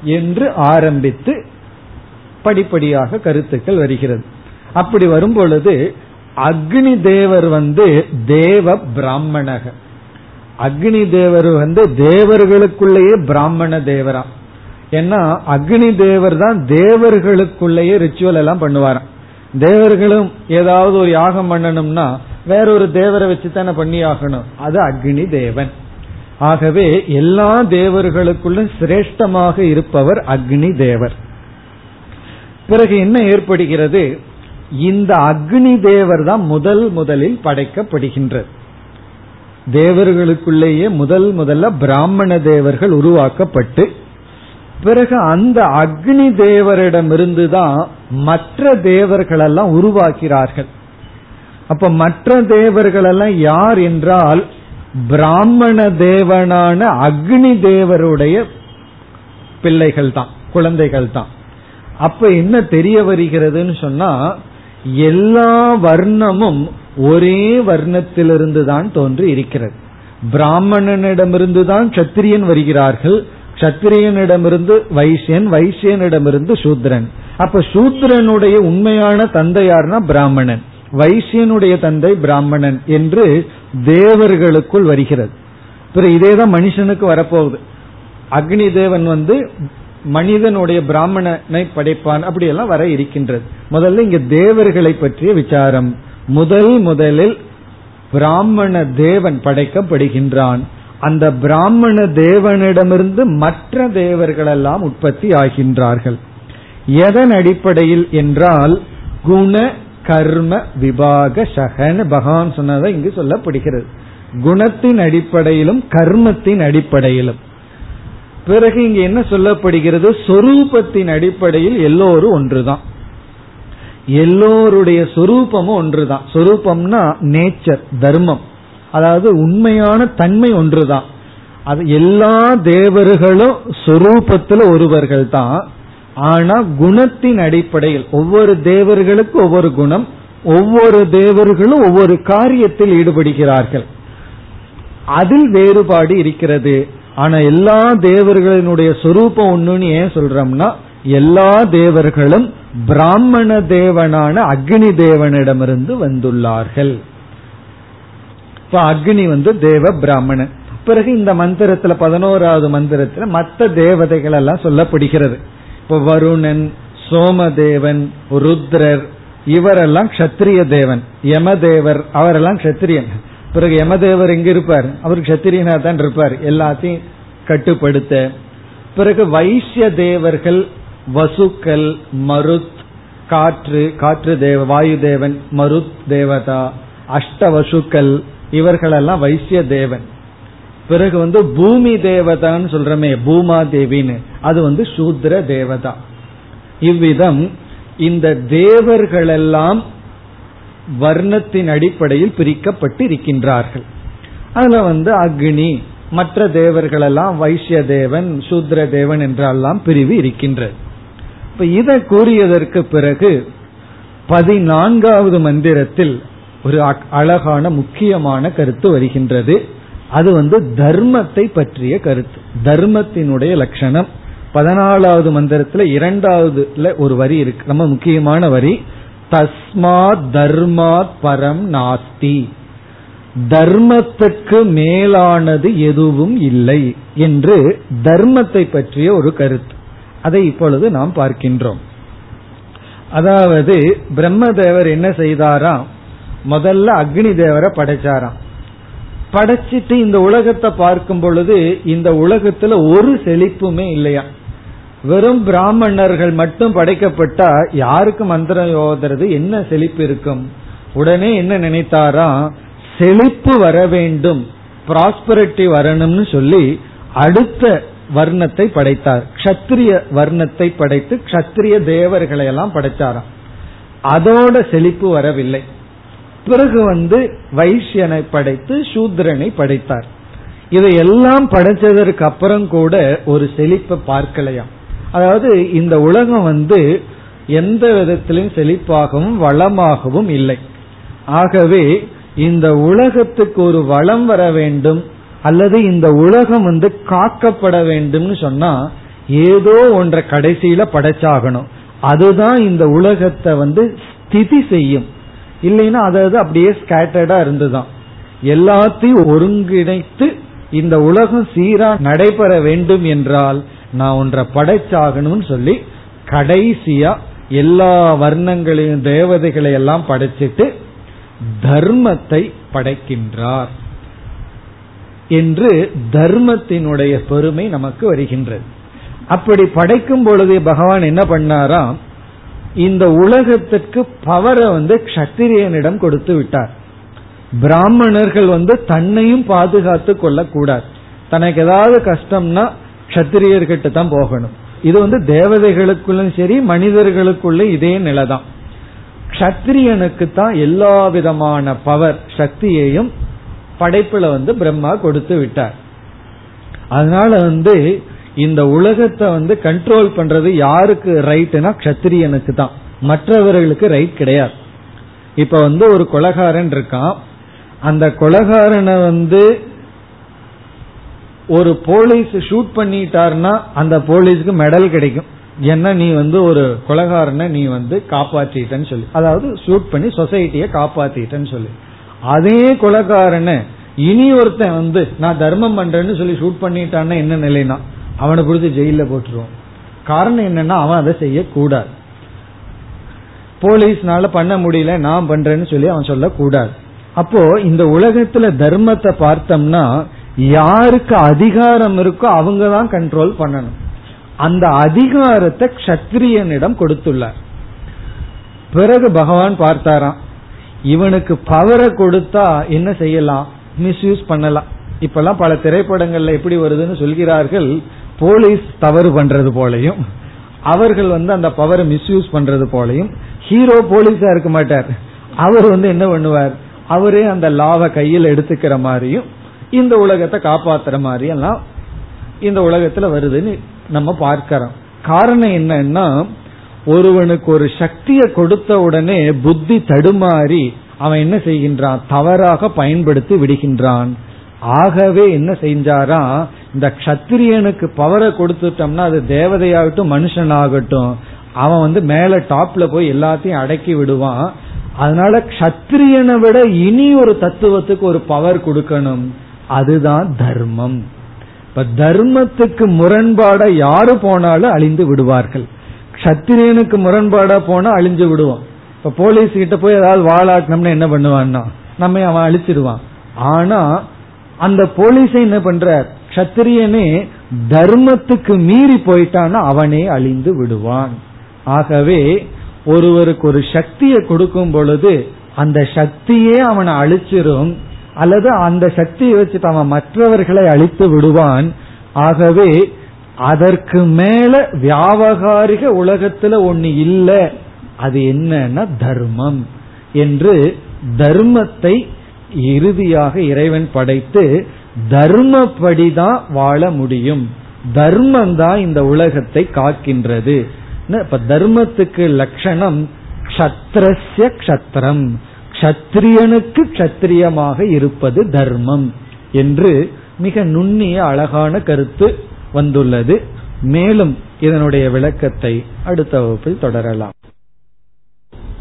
என்று ஆரம்பித்து படிப்படியாக கருத்துக்கள் வருகிறது. அப்படி வரும் பொழுது அக்னி தேவர் வந்து தேவ பிராமணக. அக்னி தேவர் வந்து தேவர்களுக்குள்ளேயே பிராமண தேவரா. ஏன்னா அக்னி தேவர் தான் தேவர்களுக்குள்ளேயே ரிச்சுவல் எல்லாம் பண்ணுவாராம். தேவர்களும் ஏதாவது ஒரு யாகம் பண்ணணும்னா வேறொரு தேவரை வச்சு தானே பண்ணி ஆகணும் அது அக்னி தேவன். ஆகவே எல்லா தேவர்களுக்குள்ள சிரேஷ்டமாக இருப்பவர் அக்னி தேவர். பிறகு என்ன ஏற்படுகிறது? இந்த அக்னி தேவர் தான் முதல் முதலில் படைக்கப்படுகின்றது. தேவர்களுக்குள்ளேயே முதல் முதல்ல பிராமண தேவர்கள் உருவாக்கப்பட்டு பிறகு அந்த அக்னி தேவரிடமிருந்து தான் மற்ற தேவர்கள் எல்லாம் உருவாக்கிறார்கள் அப்ப மற்ற தேவர்கள் எல்லாம் யார் என்றால் பிராமண தேவனான அக்னி தேவருடைய பிள்ளைகள் தான் குழந்தைகள் தான் அப்ப என்ன தெரிய வருகிறதுன்னு சொன்னா எல்லா வர்ணமும் ஒரே வர்ணத்திலிருந்து தான் தோன்றி இருக்கிறது. பிராமணனிடமிருந்து தான் சத்திரியன் வருகிறார்கள் சத்திரியனிடமிருந்து வைசியன் வைசியனிடமிருந்து சூத்ரன். அப்ப சூத்ரனுடைய உண்மையான தந்தை பிராமணன். வைசியனுடைய தந்தை பிராமணன் என்று தேவர்களுக்குள் வருகிறது. பிறகு இதேதான் மனுஷனுக்கு வரப்போகுது. அக்னி தேவன் வந்து மனிதனுடைய பிராமணனை படைப்பான் அப்படியெல்லாம் வர இருக்கின்றது. முதல்ல இங்க தேவர்களை பற்றிய விசாரம். முதல் முதலில் பிராமண தேவன் படைக்கப்படுகின்றான். அந்த பிராமண தேவனிடமிருந்து மற்ற தேவர்கள் எல்லாம் உற்பத்தி ஆகின்றார்கள். எதன் அடிப்படையில் என்றால் குண கர்ம விபாக சகன பகவான் சொன்னதை இங்கு சொல்லப்படுகிறது. குணத்தின் அடிப்படையிலும் கர்மத்தின் அடிப்படையிலும். பிறகு இங்கு என்ன சொல்லப்படுகிறது? சொரூபத்தின் அடிப்படையில் எல்லோரும் ஒன்றுதான். எல்லோருடைய சொரூபமும் ஒன்றுதான். சொரூபம்னா நேச்சர் தர்மம். அதாவது உண்மையான தன்மை ஒன்றுதான். அது எல்லா தேவர்களும் சொரூபத்தில் ஒருவர்கள் தான் ஆனா குணத்தின் அடிப்படையில் ஒவ்வொரு தேவர்களுக்கு ஒவ்வொரு குணம் ஒவ்வொரு தேவர்களும் ஒவ்வொரு காரியத்தில் ஈடுபடுகிறார்கள். அதில் வேறுபாடு இருக்கிறது. ஆனா எல்லா தேவர்களினுடைய சொரூபம் ஒண்ணுன்னு ஏன் சொல்றோம்னா எல்லா தேவர்களும் பிராமண தேவனான அக்னி தேவனிடமிருந்து வந்துள்ளார்கள். இப்ப அக்னி வந்து தேவ பிராமணன். பிறகு இந்த மந்திரத்துல பதினோராவது மந்திரத்துல மற்ற தேவதைகள் எல்லாம் சொல்லப்படுகிறது. இப்ப வருணன் சோமதேவன் ருத்ரர் இவரெல்லாம் கஷத்திரிய தேவன். யமதேவர் அவரெல்லாம் கஷத்திரியன். பிறகு யமதேவர் எங்க இருப்பார்? அவர் கஷத்திரியனா தான் இருப்பார். எல்லாத்தையும் கட்டுப்படுத்த. பிறகு வைசிய தேவர்கள் வசுக்கள் மருத் காற்று காற்று தேவ வாயு தேவன் மருத் தேவதா அஷ்ட வசுக்கள் இவர்களெல்லாம் வைசிய தேவன் பிறகு வந்து பூமி தேவதான்னு சொல்றமே பூமா தேவின்னு அது வந்து சூத்ர தேவதா. இவ்விதம் இந்த தேவர்களெல்லாம் வர்ணத்தின் அடிப்படையில் பிரிக்கப்பட்டு இருக்கின்றார்கள் அதுல வந்து அக்னி மற்ற தேவர்களெல்லாம் வைசிய தேவன் சூத்ர தேவன் என்றெல்லாம் பிரிவு இருக்கின்றது. இப்ப இதை கூறியதற்கு பிறகு பதினான்காவது மந்திரத்தில் ஒரு அழகான முக்கியமான கருத்து வருகின்றது. அது வந்து தர்மத்தை பற்றிய கருத்து. தர்மத்தினுடைய லட்சணம். பதினாலாவது மந்திரத்துல இரண்டாவதுல ஒரு வரி இருக்கு. ரொம்ப முக்கியமான வரி. தஸ்மாத் தர்மாத் பரம் நாஸ்தி. தர்மத்துக்கு மேலானது எதுவும் இல்லை என்று தர்மத்தை பற்றிய ஒரு கருத்து. அதை இப்பொழுது நாம் பார்க்கின்றோம். அதாவது பிரம்மதேவர் என்ன செய்தாராம்? முதல்ல அக்னி தேவரை படைச்சாராம். படைச்சிட்டு இந்த உலகத்தை பார்க்கும் பொழுது இந்த உலகத்துல ஒரு செழிப்புமே இல்லையா? வெறும் பிராமணர்கள் மட்டும் படைக்கப்பட்டா யாருக்கு மந்திரம் யோதறது என்ன செழிப்பு இருக்கும்? உடனே என்ன நினைத்தாராம்? செழிப்பு வர வேண்டும் ப்ராஸ்பரிட்டி வரணும்னு சொல்லி அடுத்த வர்ணத்தை படைத்தார். கஷத்திரிய வர்ணத்தை படைத்து கஷத்திரிய தேவர்களை எல்லாம் படைச்சாராம். அதோட செழிப்பு வரவில்லை. பிறகு வந்து வைசியனை படைத்து சூத்ரனை படைத்தார். இதையெல்லாம் படைச்சதற்கு அப்புறம் கூட ஒரு செழிப்பை பார்க்கலையாம். அதாவது இந்த உலகம் வந்து எந்த விதத்திலும் செழிப்பாகவும் வளமாகவும் இல்லை. ஆகவே இந்த உலகத்துக்கு ஒரு வளம் வர வேண்டும் அல்லது இந்த உலகம் வந்து காக்கப்பட வேண்டும்னு சொன்னா ஏதோ ஒன்றை கடைசியில படைச்சாகணும். அதுதான் இந்த உலகத்தை வந்து ஸ்திதி செய்யும். இல்லைன்னா அதாவது அப்படியே ஸ்கேட்டர்டா இருந்துதான். எல்லாத்தையும் ஒருங்கிணைத்து இந்த உலகம் சீரா நடைபெற வேண்டும் என்றால் நான் ஒன்றை படைச்சாகணும்னு சொல்லி கடைசியா எல்லா வர்ணங்களையும் தேவதைகளை எல்லாம் படைச்சிட்டு தர்மத்தை படைக்கின்றார் என்று தர்மத்தினுடைய பெருமை நமக்கு வருகின்றது. அப்படி படைக்கும் பொழுது பகவான் என்ன பண்ணாராம்? இந்த உலகத்திற்கு பவரை வந்து கஷத்திரியனிடம் கொடுத்து விட்டார். பிராமணர்கள் வந்து தன்னையும் பாதுகாத்து கொள்ளக்கூடாது. தனக்கு ஏதாவது கஷ்டம்னா கத்திரியர்கிட்ட தான் போகணும். இது வந்து தேவதைகளுக்குள்ளும் சரி மனிதர்களுக்குள்ள இதே நிலைதான். கத்திரியனுக்கு தான் எல்லா விதமான பவர் சக்தியையும் படைப்புல வந்து பிரம்மா கொடுத்து விட்டார். அதனால வந்து இந்த உலகத்தை வந்து கண்ட்ரோல் பண்றது யாருக்கு ரைட்னா கத்திரியனுக்கு தான். மற்றவர்களுக்கு ரைட் கிடையாது. இப்ப வந்து ஒரு கொலகாரன் இருக்கான். அந்த கொலகாரனை வந்து ஒரு போலீஸ் ஷூட் பண்ணிட்டார்னா அந்த போலீஸ்க்கு மெடல் கிடைக்கும். என்ன நீ வந்து ஒரு கொலகாரனை நீ வந்து காப்பாற்றிட்டன்னு சொல்லி. அதாவது ஷூட் பண்ணி சொசைட்டியை காப்பாத்திட்டன்னு சொல்லி. அதே கொலகாரனை இனி ஒருத்தன் வந்து நான் தர்மம் பண்றேன்னு சொல்லி ஷூட் பண்ணிட்டான்னா என்ன நிலைனா? அவனை பிடிச்சி ஜெயில போட்டுருவோம். காரணம் என்னன்னா அவன் அதை செய்யக்கூடாது. போலீஸ்னால பண்ண முடியல நான் பண்றேன்னு சொல்லி அவன் சொல்லக்கூடாது. அப்போ இந்த உலகத்துல தர்மத்தை பார்த்தோம்னா யாருக்கு அதிகாரம் இருக்கோ அவங்க தான் கண்ட்ரோல் பண்ணணும். அந்த அதிகாரத்தை கஷத்திரியனிடம் கொடுத்துள்ளார். பிறகு பகவான் பார்த்தாராம் இவனுக்கு பவரை கொடுத்தா என்ன செய்யலாம்? மிஸ்யூஸ் பண்ணலாம். இப்பெல்லாம் பல திரைப்படங்கள்ல எப்படி வருதுன்னு சொல்கிறார்கள் போலீஸ் தவறு பண்றது போலையும் அவர்கள் வந்து அந்த பவரை மிஸ்யூஸ் பண்றது போலையும் ஹீரோ போலீஸா இருக்க மாட்டார். அவர் வந்து என்ன பண்ணுவார்? அவரே அந்த லாவை கையில் எடுத்துக்கிற மாதிரியும் இந்த உலகத்தை காப்பாத்துற மாதிரியெல்லாம் இந்த உலகத்துல வருதுன்னு நம்ம பார்க்கிறோம். காரணம் என்னன்னா ஒருவனுக்கு ஒரு சக்தியை கொடுத்த உடனே புத்தி தடுமாறி அவன் என்ன செய்கின்றான்? தவறாக பயன்படுத்தி விடுகின்றான். ஆகவே என்ன செஞ்சாரா இந்த கத்திரியனுக்கு பவரை கொடுத்துட்டோம்னா அது தேவதையாகட்டும் மனுஷனாகட்டும் அவன் வந்து மேல டாப்ல போய் எல்லாத்தையும் அடக்கி விடுவான். அதனால கத்திரியனை விட இனி ஒரு தத்துவத்துக்கு ஒரு பவர் கொடுக்கணும். அதுதான் தர்மம். இப்ப தர்மத்துக்கு முரண்பாட யாரு போனாலும் அழிந்து விடுவார்கள். கத்திரியனுக்கு முரண்பாடா போனா அழிஞ்சு விடுவான் இப்ப போலீஸ் கிட்ட போய் ஏதாவது வாழாட்டணும்னு என்ன பண்ணுவான்னா நம்ம அவன் அழிச்சிடுவான். ஆனா அந்த போலீஸை என்ன பண்ற கத்திரியனே தர்மத்துக்கு மீறி போயிட்டான்னா அவனே அழிந்து விடுவான். ஆகவே ஒருவருக்கு ஒரு சக்தியை கொடுக்கும் பொழுது அந்த சக்தியே அவனை அழிச்சிரும் அல்லது அந்த சக்தியை வச்சுட்டு அவன் மற்றவர்களை அழித்து விடுவான். ஆகவே அதற்கு மேல வியாபகாரிக உலகத்துல ஒன்னு இல்ல. அது என்னன்னா தர்மம். என்று தர்மத்தை இறுதியாக இறைவன் படைத்து தர்மப்படிதான் வாழ முடியும். தர்மம் தான் இந்த உலகத்தை காக்கின்றது. இப்ப தர்மத்துக்கு லட்சணம் கஷத்திரஸ்ய கஷத்திரம் கத்திரியனுக்கு கத்திரியமாக இருப்பது தர்மம் என்று மிக நுண்ணிய அழகான கருத்து வந்துள்ளது. மேலும் இதனுடைய விளக்கத்தை அடுத்த வகுப்பில் தொடரலாம்.